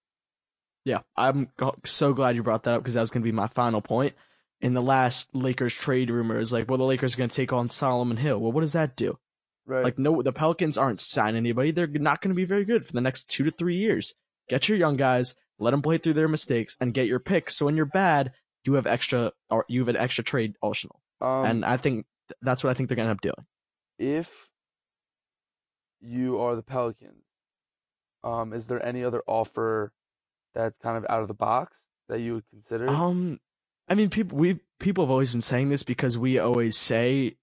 Yeah, I'm so glad you brought that up because that was going to be my final point. In the last Lakers trade rumors, like, well, the Lakers are going to take on Solomon Hill. Well, what does that do? Right. Like, no, the Pelicans aren't signing anybody. They're not going to be very good for the next two to three years. Get your young guys, let them play through their mistakes, and get your picks. So when you're bad, you have extra, or you have an extra trade arsenal. um, and I think th- that's what I think they're going to end up doing. if you are the Pelicans, um, is there any other offer that's kind of out of the box that you would consider? Um, I mean, people we people have always been saying this because we always say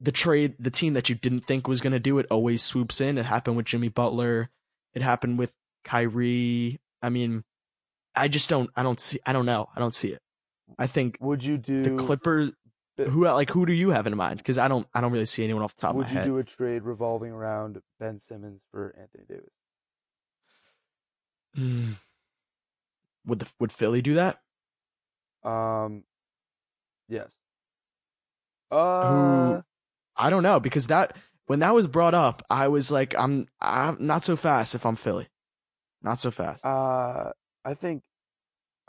the trade, the team that you didn't think was going to do it, always swoops in. It happened with Jimmy Butler. It happened with Kyrie. I mean, I just don't. I don't see. I don't know. I don't see it. I think would you do the Clippers. But- Who like who do you have in mind? Because I don't. I don't really see anyone off the top of my head. would you do a trade revolving around Ben Simmons for Anthony Davis? Hmm. Would the would Philly do that? Um, yes. Uh, I don't know because that when that was brought up, I was like, I'm I'm not so fast if I'm Philly, not so fast. uh, I think,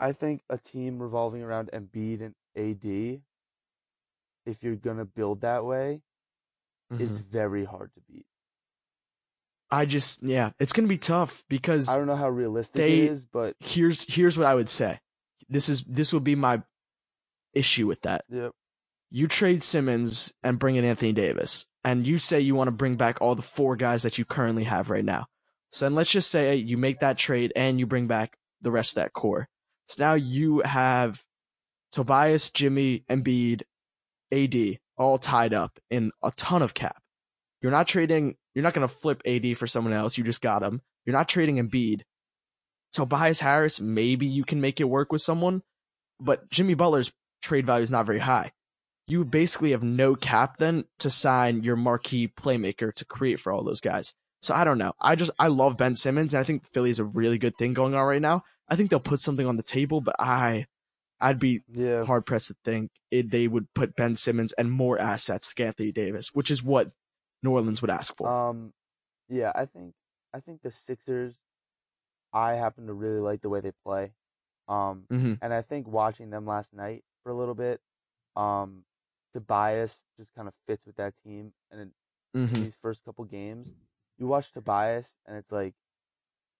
I think a team revolving around Embiid and AD, if you're gonna build that way, is Mhm. very hard to beat. I just yeah, it's gonna be tough because I don't know how realistic They- it is, but here's here's what I would say. This is this will be my issue with that. yep. You trade Simmons and bring in Anthony Davis, and you say you want to bring back all the four guys that you currently have right now. So then let's just say you make that trade and you bring back the rest of that core. So now you have Tobias, Jimmy, Embiid, AD all tied up in a ton of cap. You're not trading. You're not going to flip AD for someone else. You just got him. You're not trading Embiid. Tobias Harris, maybe you can make it work with someone, but Jimmy Butler's trade value is not very high. You basically have no cap then to sign your marquee playmaker to create for all those guys. So I don't know. I just I love Ben Simmons and I think Philly is a really good thing going on right now. I think they'll put something on the table, but I I'd be Yeah. hard pressed to think it, they would put Ben Simmons and more assets to Anthony Davis, which is what New Orleans would ask for. Um, yeah, I think I think the Sixers. I happen to really like the way they play, um, hmm and I think watching them last night for a little bit, um, Tobias just kind of fits with that team, and in hmm these first couple games, you watch Tobias, and it's like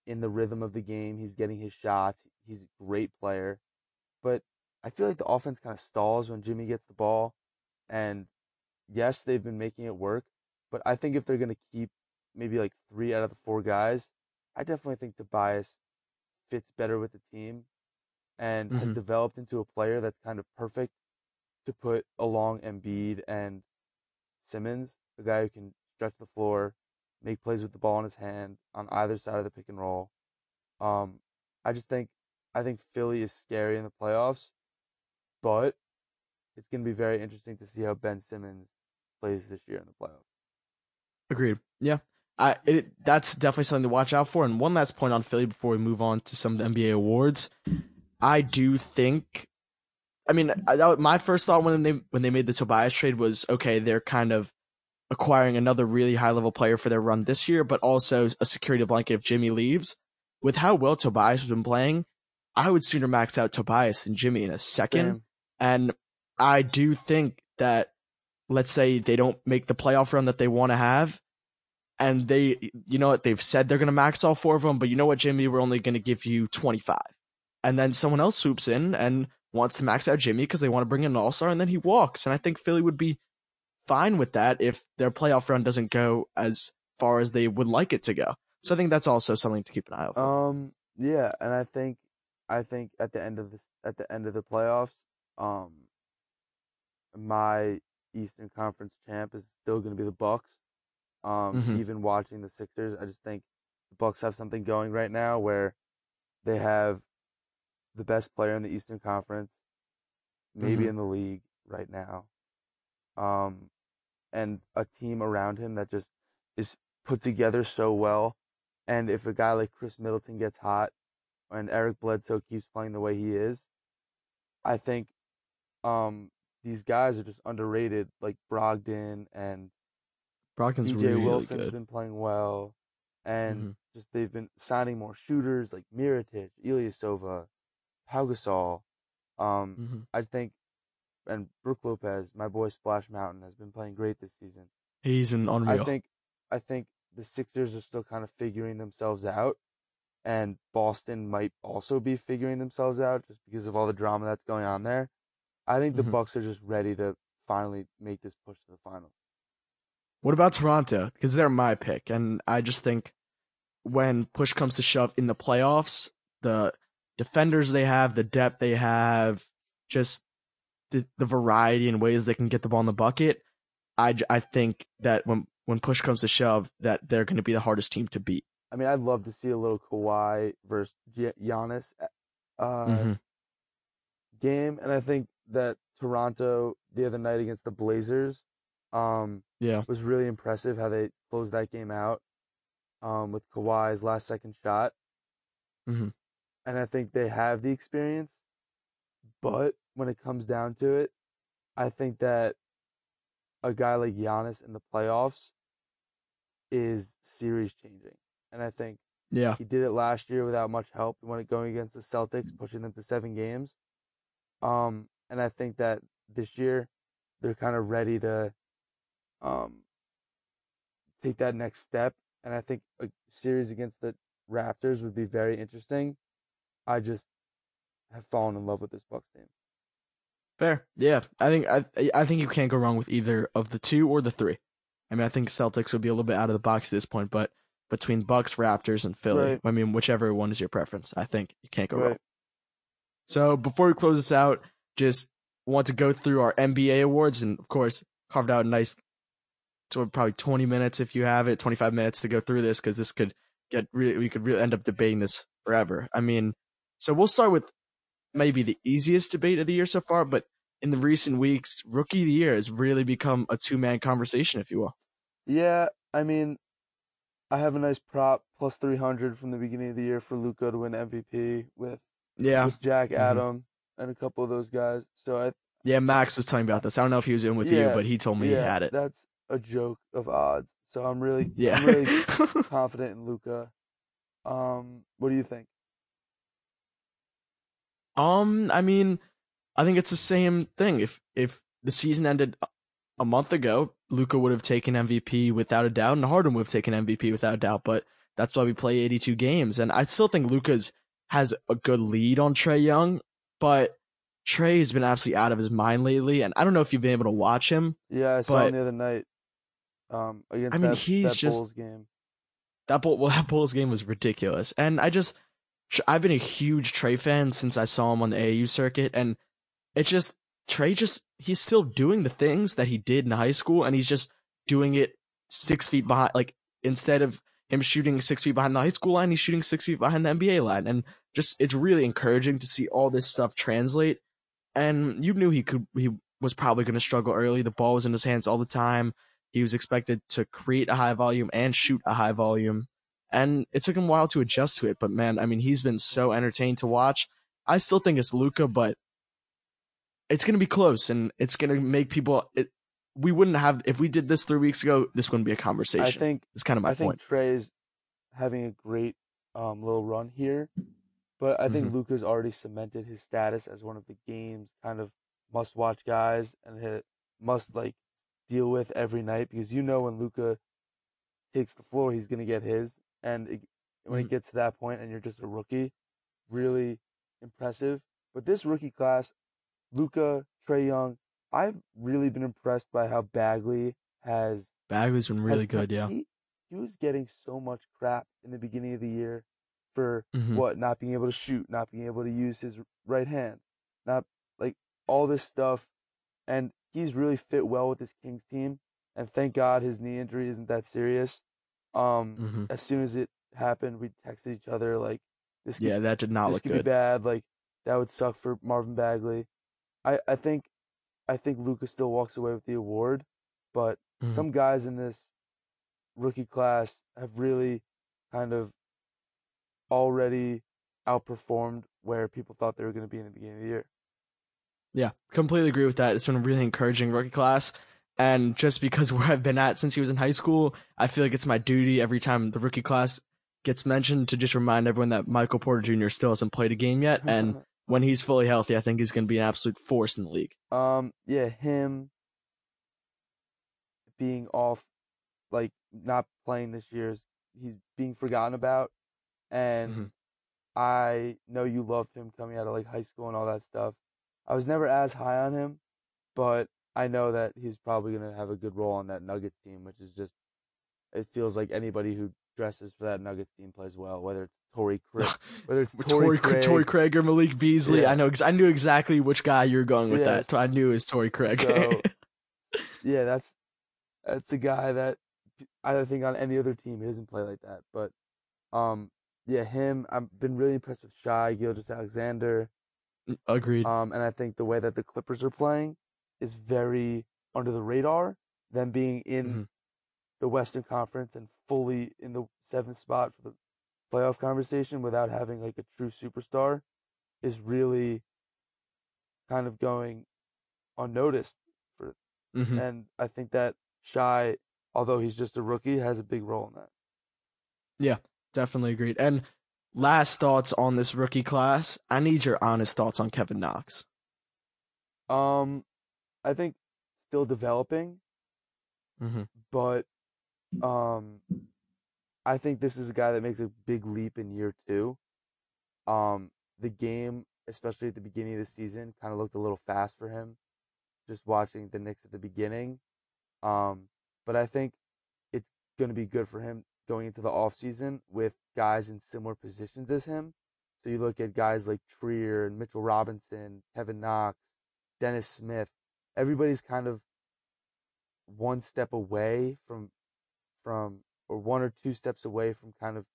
in the rhythm of the game, he's getting his shots, he's a great player, but I feel like the offense kind of stalls when Jimmy gets the ball, and yes, they've been making it work, but I think if they're gonna keep maybe like three out of the four guys, I definitely think Tobias fits better with the team and has Mhm. developed into a player that's kind of perfect to put along Embiid and Simmons, a guy who can stretch the floor, make plays with the ball in his hand on either side of the pick and roll. Um, I just think I think Philly is scary in the playoffs, but it's going to be very interesting to see how Ben Simmons plays this year in the playoffs. Agreed. Yeah. I it, that's definitely something to watch out for. And one last point on Philly before we move on to some of the NBA awards. I do think I mean, I, that, my first thought when they when they made the Tobias trade was okay, they're kind of acquiring another really high level player for their run this year, but also a security blanket if Jimmy leaves. With how well Tobias has been playing, I would sooner max out Tobias than Jimmy in a second. Same. And I do think that, let's say they don't make the playoff run that they want to have, and they, you know what, they've said they're going to max all four of them, but you know what, Jimmy, we're only going to give you 25. And then someone else swoops in and wants to max out Jimmy because they want to bring in an all star, and then he walks. And I think Philly would be fine with that if their playoff run doesn't go as far as they would like it to go. So I think that's also something to keep an eye out. Um, yeah, and I think, I think at the end of this, at the end of the playoffs, um, my Eastern Conference champ is still going to be the Bucks. Um, Mhm. even watching the Sixers, I just think the Bucks have something going right now where they have the best player in the Eastern Conference, maybe Mhm. in the league right now. Um, and a team around him that just is put together so well. And if a guy like Khris Middleton gets hot and Eric Bledsoe keeps playing the way he is, I think um these guys are just underrated, like Brogdon and Brogdon's DJ really Wilson's good. been playing well, and Mhm. just they've been signing more shooters like Mirotic, Ilyasova, Pau Gasol. Um, Mhm. I think, and Brook Lopez, my boy Splash Mountain, has been playing great this season. He's an unreal. I think, I think the Sixers are still kind of figuring themselves out, and Boston might also be figuring themselves out just because of all the drama that's going on there. I think the Mhm. Bucks are just ready to finally make this push to the finals. What about Toronto? Because they're my pick, and I just think when push comes to shove in the playoffs, the defenders they have, the depth they have, just the, the variety and ways they can get the ball in the bucket. I, I think that when when push comes to shove, that they're going to be the hardest team to beat. I mean, I'd love to see a little Kawhi versus Gi- Giannis uh, Mhm. game, and I think that Toronto the other night against the Blazers um, Yeah. was really impressive how they closed that game out um, with Kawhi's last second shot, Mhm. and I think they have the experience, but when it comes down to it, I think that a guy like Giannis in the playoffs is series changing, and I think. Yeah. He did it last year without much help when it going against the Celtics, pushing them to seven games. Um, and I think that this year they're kind of ready to um take that next step. And I think a series against the Raptors would be very interesting. I just have fallen in love with this Bucks team. Fair. Yeah. I think I I think you can't go wrong with either of the two or the three. I mean, I think Celtics would be a little bit out of the box at this point, but between Bucks, Raptors, and Philly, Right. I mean, whichever one is your preference, I think you can't go wrong. So before we close this out, just want to go through our NBA awards, and of course, carved out a nice, so probably 20 minutes if you have it, 25 minutes to go through this because this could get really, we could really end up debating this forever. I mean, so we'll start with maybe the easiest debate of the year so far, but in the recent weeks, rookie of the year has really become a two man conversation, if you will. Yeah, I mean, I have a nice prop plus three hundred from the beginning of the year for Luka to win MVP with Yeah. with Jack Mhm. Adam and a couple of those guys. So I Yeah, Max was telling me about this. I don't know if he was in with you, but he told me yeah, he had it. That's a joke of odds. So I'm really Yeah. I'm really confident in Luka. Um, what do you think? Um, I mean, I think it's the same thing. If if the season ended a- month ago, Luka would have taken MVP without a doubt, and Harden would have taken MVP without a doubt. But that's why we play 82 games, and I still think Luka's has a good lead on Trae Young, but Trae has been absolutely out of his mind lately, and I don't know if you've been able to watch him. Yeah, I saw him the other night. Um, against I mean, that, he's that just- Bulls game. That Bull, well, that Bulls game was ridiculous, and I just, I've been a huge Trae fan since I saw him on the AAU circuit, and it's just Trae just he's still doing the things that he did in high school, and he's just doing it six feet behind. Like instead of him shooting six feet behind the high school line, he's shooting six feet behind the NBA line, and just it's really encouraging to see all this stuff translate. And you knew he could, he was probably going to struggle early. The ball was in his hands all the time. He was expected to create a high volume and shoot a high volume. And it took him a while to adjust to it. But man, I mean, he's been so entertained to watch. I still think it's Luka, but it's going to be close and it's going to make people. It, we wouldn't have if we did this three weeks ago. This wouldn't be a conversation. I think it's kind of my I think point. Trae is having a great um, little run here, but I think Mhm. Luka's already cemented his status as one of the game's kind of must-watch guys and must like deal with every night because you know when Luca takes the floor, he's gonna get his, and it, when Mhm. it gets to that point and you're just a rookie, really impressive. But this rookie class, Luka, Trae Young, I've really been impressed by how Bagley has Bagley's been really good. Yeah. He, he was getting so much crap in the beginning of the year for Mhm. what not being able to shoot, not being able to use his right hand, not like all this stuff, and he's really fit well with this Kings team. And thank God his knee injury isn't that serious. Um, hmm as soon as it happened, we texted each other like, "This could, Yeah, that did not this look could be good. bad. Like that would suck for Marvin Bagley." I I think I think Luka still walks away with the award, but Mhm. some guys in this rookie class have really kind of already outperformed where people thought they were going to be in the beginning of the year. Yeah, completely agree with that. It's been a really encouraging rookie class. And just because where I've been at since he was in high school, I feel like it's my duty every time the rookie class gets mentioned to just remind everyone that Michael Porter Jr. still hasn't played a game yet. And when he's fully healthy, I think he's going to be an absolute force in the league. um, yeah, him being off, like not playing this year, he's being forgotten about, and Mhm. I know you loved him coming out of like high school and all that stuff. I was never as high on him, but I know that he's probably gonna have a good role on that Nuggets team, which is just it feels like anybody who dresses for that Nuggets team plays well, whether it's Torrey Craig, whether it's Tory, Torrey Craig, Torrey Craig or Malik Beasley. Yeah. I know. I knew exactly which guy you were going with Yeah. that. So I knew it was Torrey Craig. So- yeah, that's that's the guy that I don't think on any other team he doesn't play like that. But um, yeah, him. I've been really impressed with Shai Gilgeous-Alexander. Agreed. Um, and I think the way that the Clippers are playing is very under the radar. Them being in Mhm. the Western Conference and fully in the seventh spot for the playoff conversation without having like a true superstar is really kind of going unnoticed. Mhm. And I think that Shai, although he's just a rookie, has a big role in that. Yeah, definitely agreed. And last thoughts on this rookie class. I need your honest thoughts on Kevin Knox. Um, I think still developing, Mm-hmm. but um, I think this is a guy that makes a big leap in year two. Um, the game, especially at the beginning of the season, kind of looked a little fast for him. Just watching the Knicks at the beginning, um, but I think it's going to be good for him going into the off season with guys in similar positions as him. So you look at guys like Trier and Mitchell Robinson, Kevin Knox, Dennis Smith. Everybody's kind of one step away from from or one or two steps away from kind of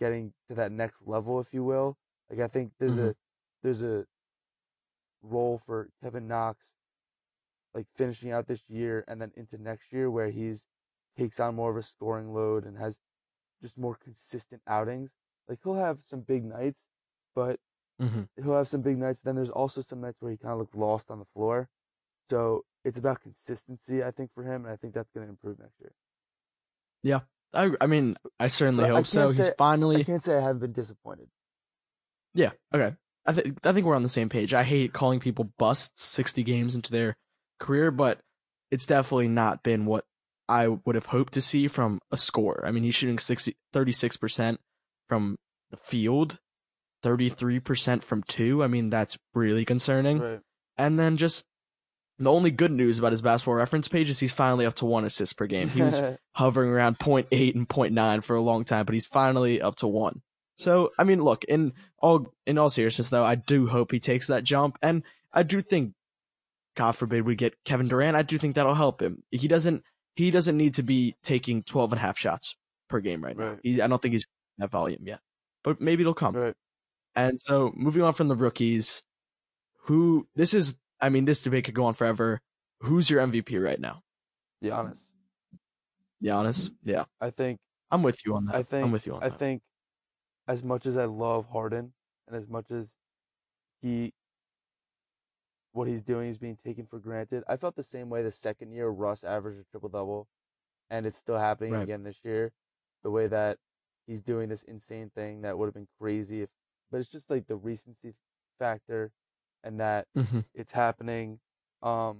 getting to that next level, if you will. Like I think there's a there's a role for Kevin Knox like finishing out this year and then into next year where he's takes on more of a scoring load and has just more consistent outings. Like he'll have some big nights, but Mm-hmm. he'll have some big nights. Then there's also some nights where he kind of looks lost on the floor. So it's about consistency, I think, for him, and I think that's going to improve next year. I, I mean, I certainly But I hope so. can't He's finally. I can't say I haven't been disappointed. yeah, okay. I think I think we're on the same page. I hate calling people busts 60 games into their career, but it's definitely not been what I would have hoped to see from a score. I mean, he's shooting 60, 36% from the field, 33% from two. I mean, that's really concerning. Right. And then just the only good news about his basketball reference page is he's finally up to one assist per game. He was hovering around 0.8 and 0.9 for a long time, but he's finally up to one. So, I mean, look, in all in all seriousness though, I do hope he takes that jump and I do think God forbid we get Kevin Durant, I do think that'll help him. He doesn't he doesn't need to be taking 12 and a half shots per game right, now. Right. He, I don't think he's that volume yet. But maybe it'll come. right. And so moving on from the rookies, who this is I mean, this debate could go on forever. Who's your MVP right now? Giannis. Giannis? Yeah. I think I'm with you on that. I think I'm with you on I that. I think as much as I love Harden and as much as he what he's doing is being taken for granted. I felt the same way the second year Russ averaged a triple double, and it's still happening Right. again this year. The way that he's doing this insane thing that would have been crazy if, but it's just like the recency factor, and that hmm it's happening. Um,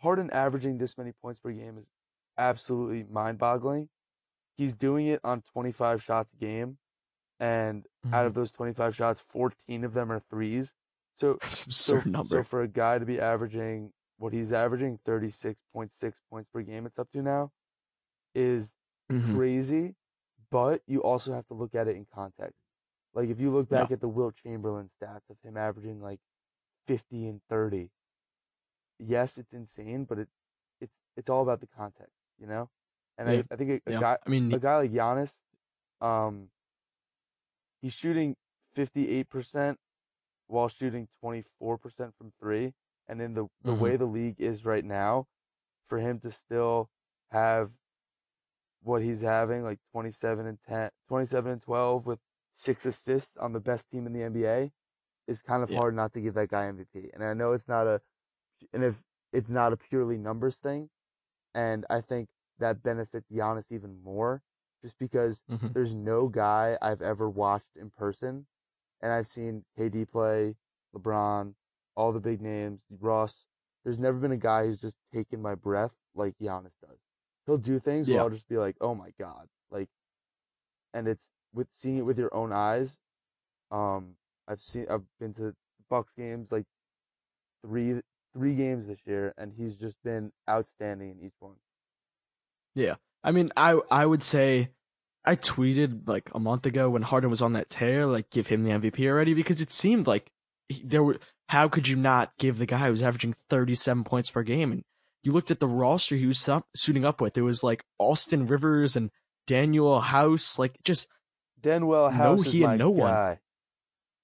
Harden averaging this many points per game is absolutely mind-boggling. He's doing it on 25 shots a game, and out of those 25 shots, 14 of them are threes. So, That's an so, number. so for a guy to be averaging what he's averaging, 36.6 points per game, it's up to now, is Mhm. crazy. But you also have to look at it in context. Like if you look back at the Wilt Chamberlain stats of him averaging like 50 and 30, yes, it's insane, but it it's it's all about the context, you know. And Yeah. I, I think a, a Yeah. guy I mean, a guy like Giannis, um, he's shooting 58% while shooting 24% from three. And in the, the Mhm. way the league is right now, for him to still have what he's having, like 27 and 10, 27 and 12 with six assists on the best team in the NBA, is kind of Yeah. hard not to give that guy MVP. And I know it's not a, and if it's not a purely numbers thing, and I think that benefits Giannis even more, just because Mhm. there's no guy I've ever watched in person, and I've seen KD play, LeBron, all the big names, Russ. There's never been a guy who's just taken my breath like Giannis does. He'll do things where I'll just be like, "Oh my god!" Like, and it's with seeing it with your own eyes. Um, I've seen, I've been to Bucks games like three three games this year, and he's just been outstanding in each one. Yeah, I mean, I I would say I tweeted like a month ago when Harden was on that tear, like give him the MVP already because it seemed like he, there were. How could you not give the guy who's averaging 37 points per game? And you looked at the roster he was su- suiting up with. It was like Austin Rivers and Danuel House, like just Danuel No, House is he had no one.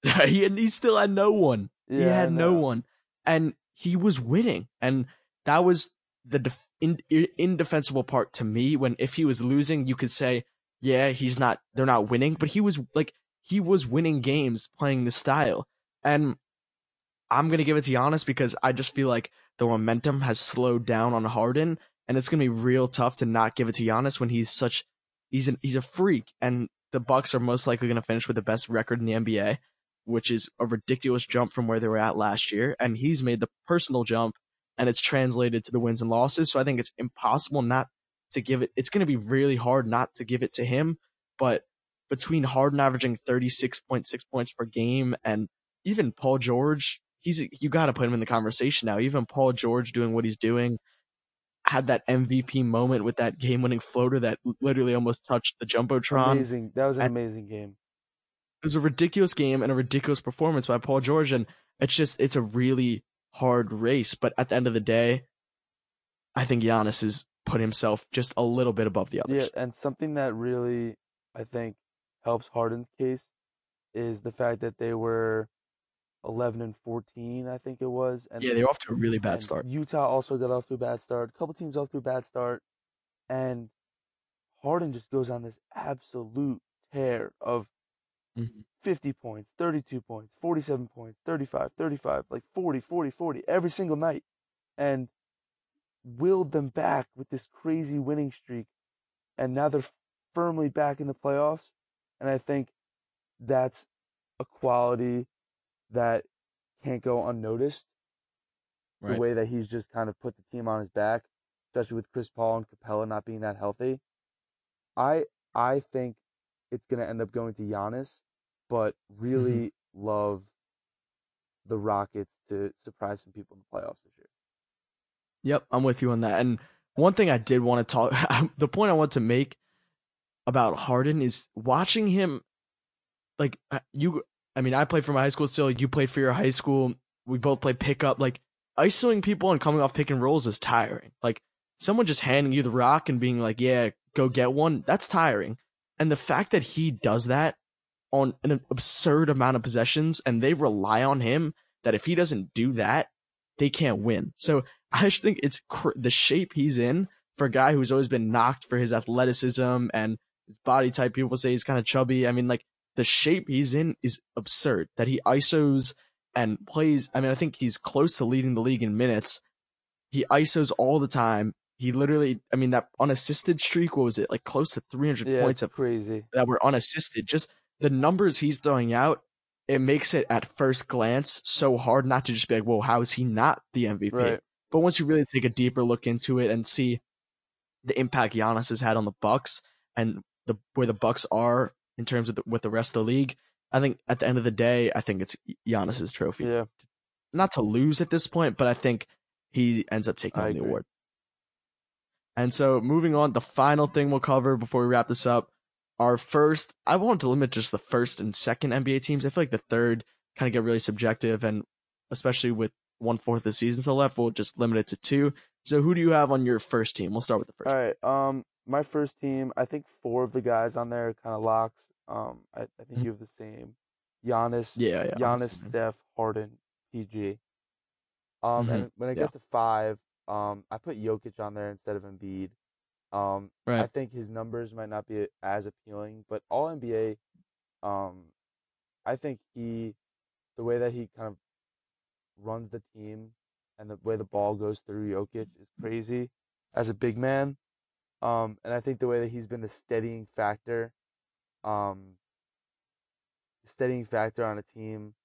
he had, he still had no one. he Yeah, I had no one, and he was winning, and that was the def- in, indefensible part to me. When if he was losing, you could say, yeah, he's not. They're not winning, but he was like he was winning games playing the style, and I'm gonna give it to Giannis because I just feel like the momentum has slowed down on Harden, and it's gonna be real tough to not give it to Giannis when he's such he's an, he's a freak, and the Bucks are most likely gonna finish with the best record in the NBA which is a ridiculous jump from where they were at last year. And he's made the personal jump and it's translated to the wins and losses. So I think it's impossible not to give it. It's going to be really hard not to give it to him. But between Harden averaging 36.6 points per game and even Paul George, he's, you got to put him in the conversation now. Even Paul George doing what he's doing had that MVP moment with that game winning floater that literally almost touched the Jumbotron. Amazing. That was an And- amazing game. it was a ridiculous game and a ridiculous performance by Paul George, and it's just it's a really hard race. But at the end of the day, I think Giannis has put himself just a little bit above the others. Yeah, and something that really I think helps Harden's case is the fact that they were 11 and 14, I think it was, and Yeah, they're off to a really bad start. Utah also got off to a bad start. A couple teams off to a bad start, and Harden just goes on this absolute tear of Mhm. 50 points, 32 points, 47 points, 35, 35, like 40, 40, 40 every single night, and willed them back with this crazy winning streak, and now they're firmly back in the playoffs, and I think that's a quality that can't go unnoticed the way that he's just kind of put the team on his back, especially with Chris Paul and Capela not being that healthy. I I think it's gonna end up going to Giannis, but really Mm-hmm. love the Rockets to surprise some people in the playoffs this year. Yep, I'm with you on that. And one thing I did want to talk, the point I want to make about Harden is watching him. Like uh, you, I mean, I played for my high school still. You played for your high school. We both played pickup. Like isoing people and coming off pick and rolls is tiring. Like someone just handing you the rock and being like, "Yeah, go get one." That's tiring. And the fact that he does that on an absurd amount of possessions, and they rely on him, that if he doesn't do that, they can't win. So I just think it's cr- the shape he's in for a guy who's always been knocked for his athleticism and his body type. People say he's kind of chubby. I mean, like the shape he's in is absurd. That he isos and plays. I mean, I think he's close to leading the league in minutes. He ISOs all the time. He literally, I mean, that unassisted streak, what was it? Like close to 300 Yeah, points of crazy. that were unassisted. Just the numbers he's throwing out, it makes it at first glance so hard not to just be like, whoa, how is he not the MVP? Right. But once you really take a deeper look into it and see the impact Giannis has had on the Bucks and the where the Bucks are in terms of the, with the rest of the league, I think at the end of the day, I think it's Giannis's trophy. Yeah. Not to lose at this point, but I think he ends up taking the award. And so moving on, the final thing we'll cover before we wrap this up, our first, I want to limit just the first and second NBA teams. I feel like the third kind of get really subjective and especially with one fourth of the season still left, we'll just limit it to two. So who do you have on your first team? We'll start with the first. All right. Um, my first team, I think four of the guys on there kind of locks. Um, I, I think Mhm. you have the same. Giannis, Yeah, yeah. Giannis, man. Steph, Harden, PG. Um, Mhm. and when I Yeah. get to five, um, I put Jokic on there instead of Embiid. Um, I think his numbers might not be as appealing, but All NBA, um, I think he, the way that he kind of runs the team and the way the ball goes through Jokic is crazy as a big man. Um, and I think the way that he's been the steadying factor, um, steadying factor on a team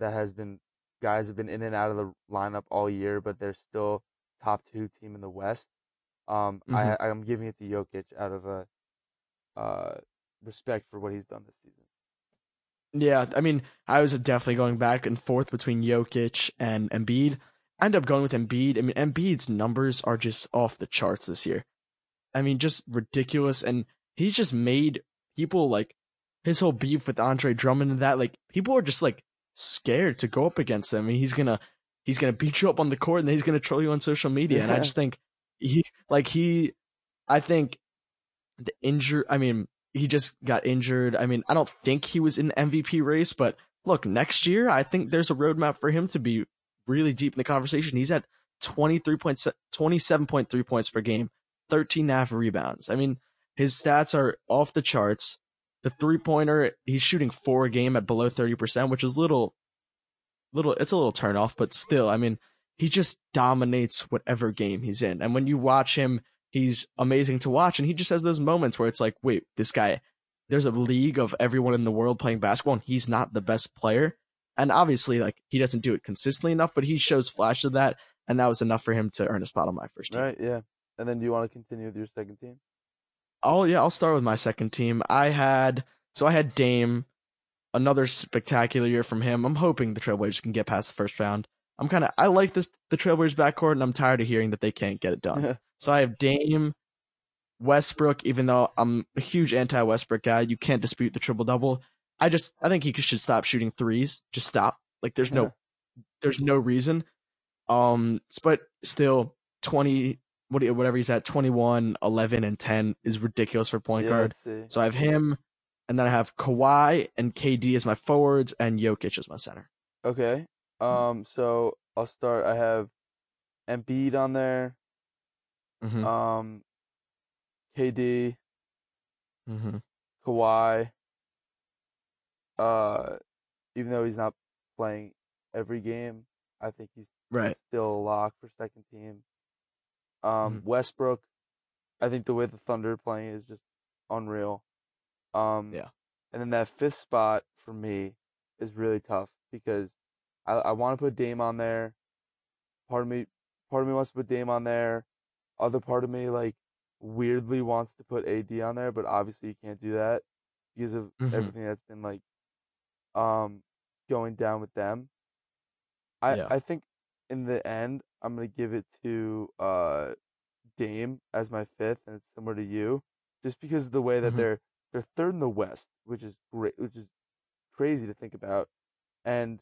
that has been guys have been in and out of the lineup all year, but they're still top two team in the West. Um, I I'm giving it to Jokic out of a uh respect for what he's done this season. Yeah, I mean, I was definitely going back and forth between Jokic and Embiid. I ended up going with Embiid. I mean, Embiid's numbers are just off the charts this year. I mean, just ridiculous. And he's just made people like his whole beef with Andre Drummond and that, like, people are just like scared to go up against him. I mean, he's gonna, he's gonna beat you up on the court and then he's gonna troll you on social media. And I just think he, like, he, I think the injury, I mean, he just got injured. I mean, I don't think he was in the MVP race, but look, next year, I think there's a roadmap for him to be really deep in the conversation. He's at 23 points, 27.3 points per game, 13 and a half rebounds. I mean, his stats are off the charts. The three pointer, he's shooting four a game at below 30%, which is little, little, it's a little turn off, but still, I mean, he just dominates whatever game he's in. And when you watch him, he's amazing to watch. And he just has those moments where it's like, wait, this guy, there's a league of everyone in the world playing basketball and he's not the best player. And obviously, like, he doesn't do it consistently enough, but he shows flashes of that. And that was enough for him to earn a spot on my first team. Right? Yeah. And then do you want to continue with your second team? Oh yeah, I'll start with my second team. I had so I had Dame, another spectacular year from him. I'm hoping the Trailblazers can get past the first round. I'm kind of I like this the Trailblazers backcourt, and I'm tired of hearing that they can't get it done. so I have Dame, Westbrook. Even though I'm a huge anti Westbrook guy, you can't dispute the triple double. I just I think he should stop shooting threes. Just stop. Like there's no there's no reason. Um, but still 20 what whatever he's at 21, 11 and 10 is ridiculous for point yeah, guard. So I have him and then I have Kawhi and KD as my forwards and Jokic as my center. Okay. Um. So I'll start. I have Embiid on there. Mhm. Um. KD, Mhm. Kawhi. Uh, even though he's not playing every game, I think he's Right. still a lock for second team. Um, Mhm. Westbrook, I think the way the Thunder are playing is just unreal. Um, Yeah. And then that fifth spot for me is really tough because I, I want to put Dame on there. Part of me, part of me wants to put Dame on there. Other part of me, like, weirdly wants to put AD on there, but obviously you can't do that because of Mhm. everything that's been like, um, going down with them. I Yeah. I think in the end I'm gonna give it to uh Dame as my fifth, and it's similar to you, just because of the way that Mhm. they're they're third in the West, which is great, which is crazy to think about, and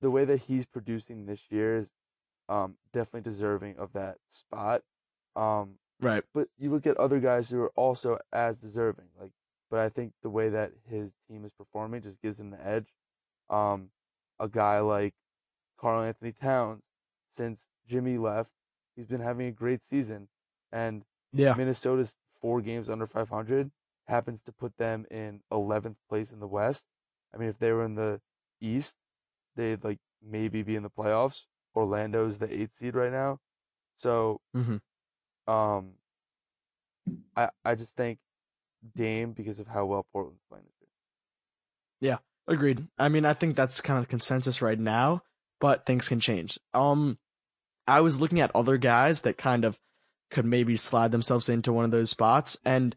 the way that he's producing this year is um definitely deserving of that spot. Um, Right. but you look at other guys who are also as deserving. Like, but I think the way that his team is performing just gives him the edge. Um, a guy like Karl-Anthony Towns, since Jimmy left, he's been having a great season, and Yeah. Minnesota's four games under 500 happens to put them in 11th place in the West. I mean, if they were in the East, they'd like maybe be in the playoffs. Orlando's the eighth seed right now, so hmm um, I I just think Dame because of how well Portland's playing this year. Yeah, agreed. I mean, I think that's kind of the consensus right now, but things can change. Um, I was looking at other guys that kind of could maybe slide themselves into one of those spots, and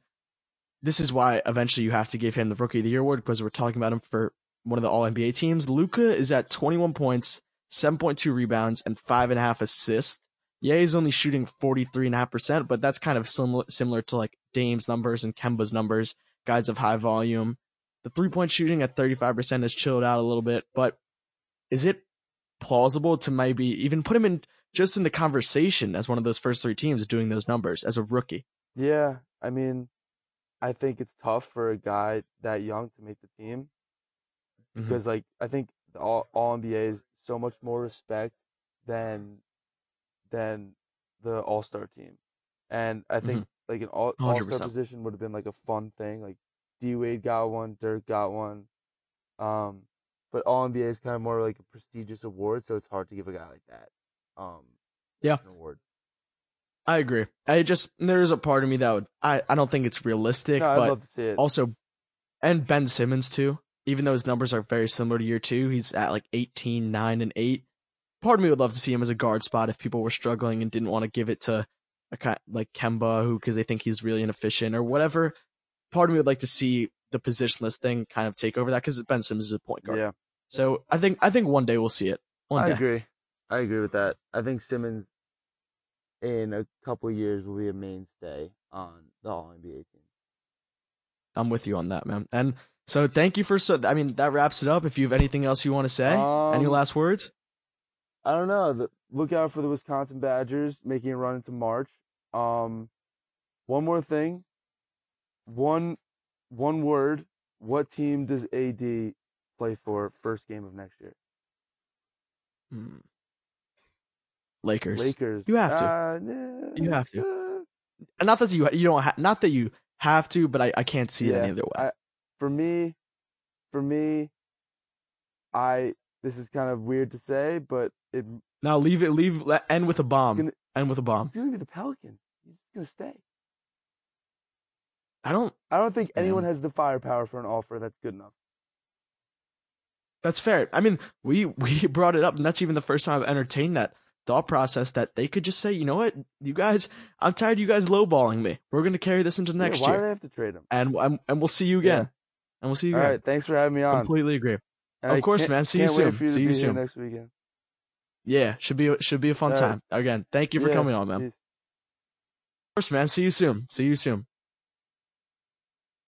this is why eventually you have to give him the Rookie of the Year award because we're talking about him for one of the All NBA teams. Luka is at 21 points, 7.2 rebounds, and five and a half assists. Yeah, he's only shooting 43.5%, but that's kind of similar, similar to like Dame's numbers and Kemba's numbers, guys of high volume. The three point shooting at 35% has chilled out a little bit, but is it plausible to maybe even put him in just in the conversation as one of those first three teams doing those numbers as a rookie? Yeah, I mean, I think it's tough for a guy that young to make the team Mhm. because, like, I think the all All NBA is so much more respect than than the All Star team, and I think like an All All Star position would have been like a fun thing. Like D Wade got one, Dirk got one, um, but All NBA is kind of more like a prestigious award, so it's hard to give a guy like that, um, Yeah. an award. I agree. I just there's a part of me that would I, I don't think it's realistic, No, but love to see it. also and Ben Simmons too. Even though his numbers are very similar to year two, he's at like 18, 9, and 8. Part of me would love to see him as a guard spot if people were struggling and didn't want to give it to a kind like Kemba, who because they think he's really inefficient or whatever. Part of me would like to see the positionless thing kind of take over that because Ben Simmons is a point guard. yeah. So I think I think one day we'll see it. One I day. agree. I agree with that. I think Simmons in a couple years will be a mainstay on the All NBA team. I'm with you on that, man. And so thank you for so. I mean that wraps it up. If you have anything else you want to say, any Um, last words? I don't know. The, look out for the Wisconsin Badgers making a run into March. Um, one more thing. One, one word. What team does AD play for first game of next year? Hmm. Lakers. Lakers. You have to. Uh, nah, You have to. uh, not that you you don't ha- not that you have to, but I, I can't see it any other way. I, for me, for me, I this is kind of weird to say, but it, now leave it. Leave. End with a bomb. Gonna- End with a bomb. it's gonna be the Pelicans. He's gonna stay. I don't. I don't think anyone Man. has the firepower for an offer that's good enough. That's fair. I mean, we we brought it up, and that's even the first time I've entertained that thought process that they could just say, you know what, you guys, I'm tired of you guys lowballing me. We're going to carry this into Yeah, year. why do they have to trade him? and, and and we'll see you again. And we'll see you All again. right, thanks for having me on. Completely agree. And Of I course, man. See you soon. you See you soon. next weekend. Yeah, should be should be a fun All right. time. Again, thank you for Yeah, coming on, man. Course, man. See you soon. See you soon.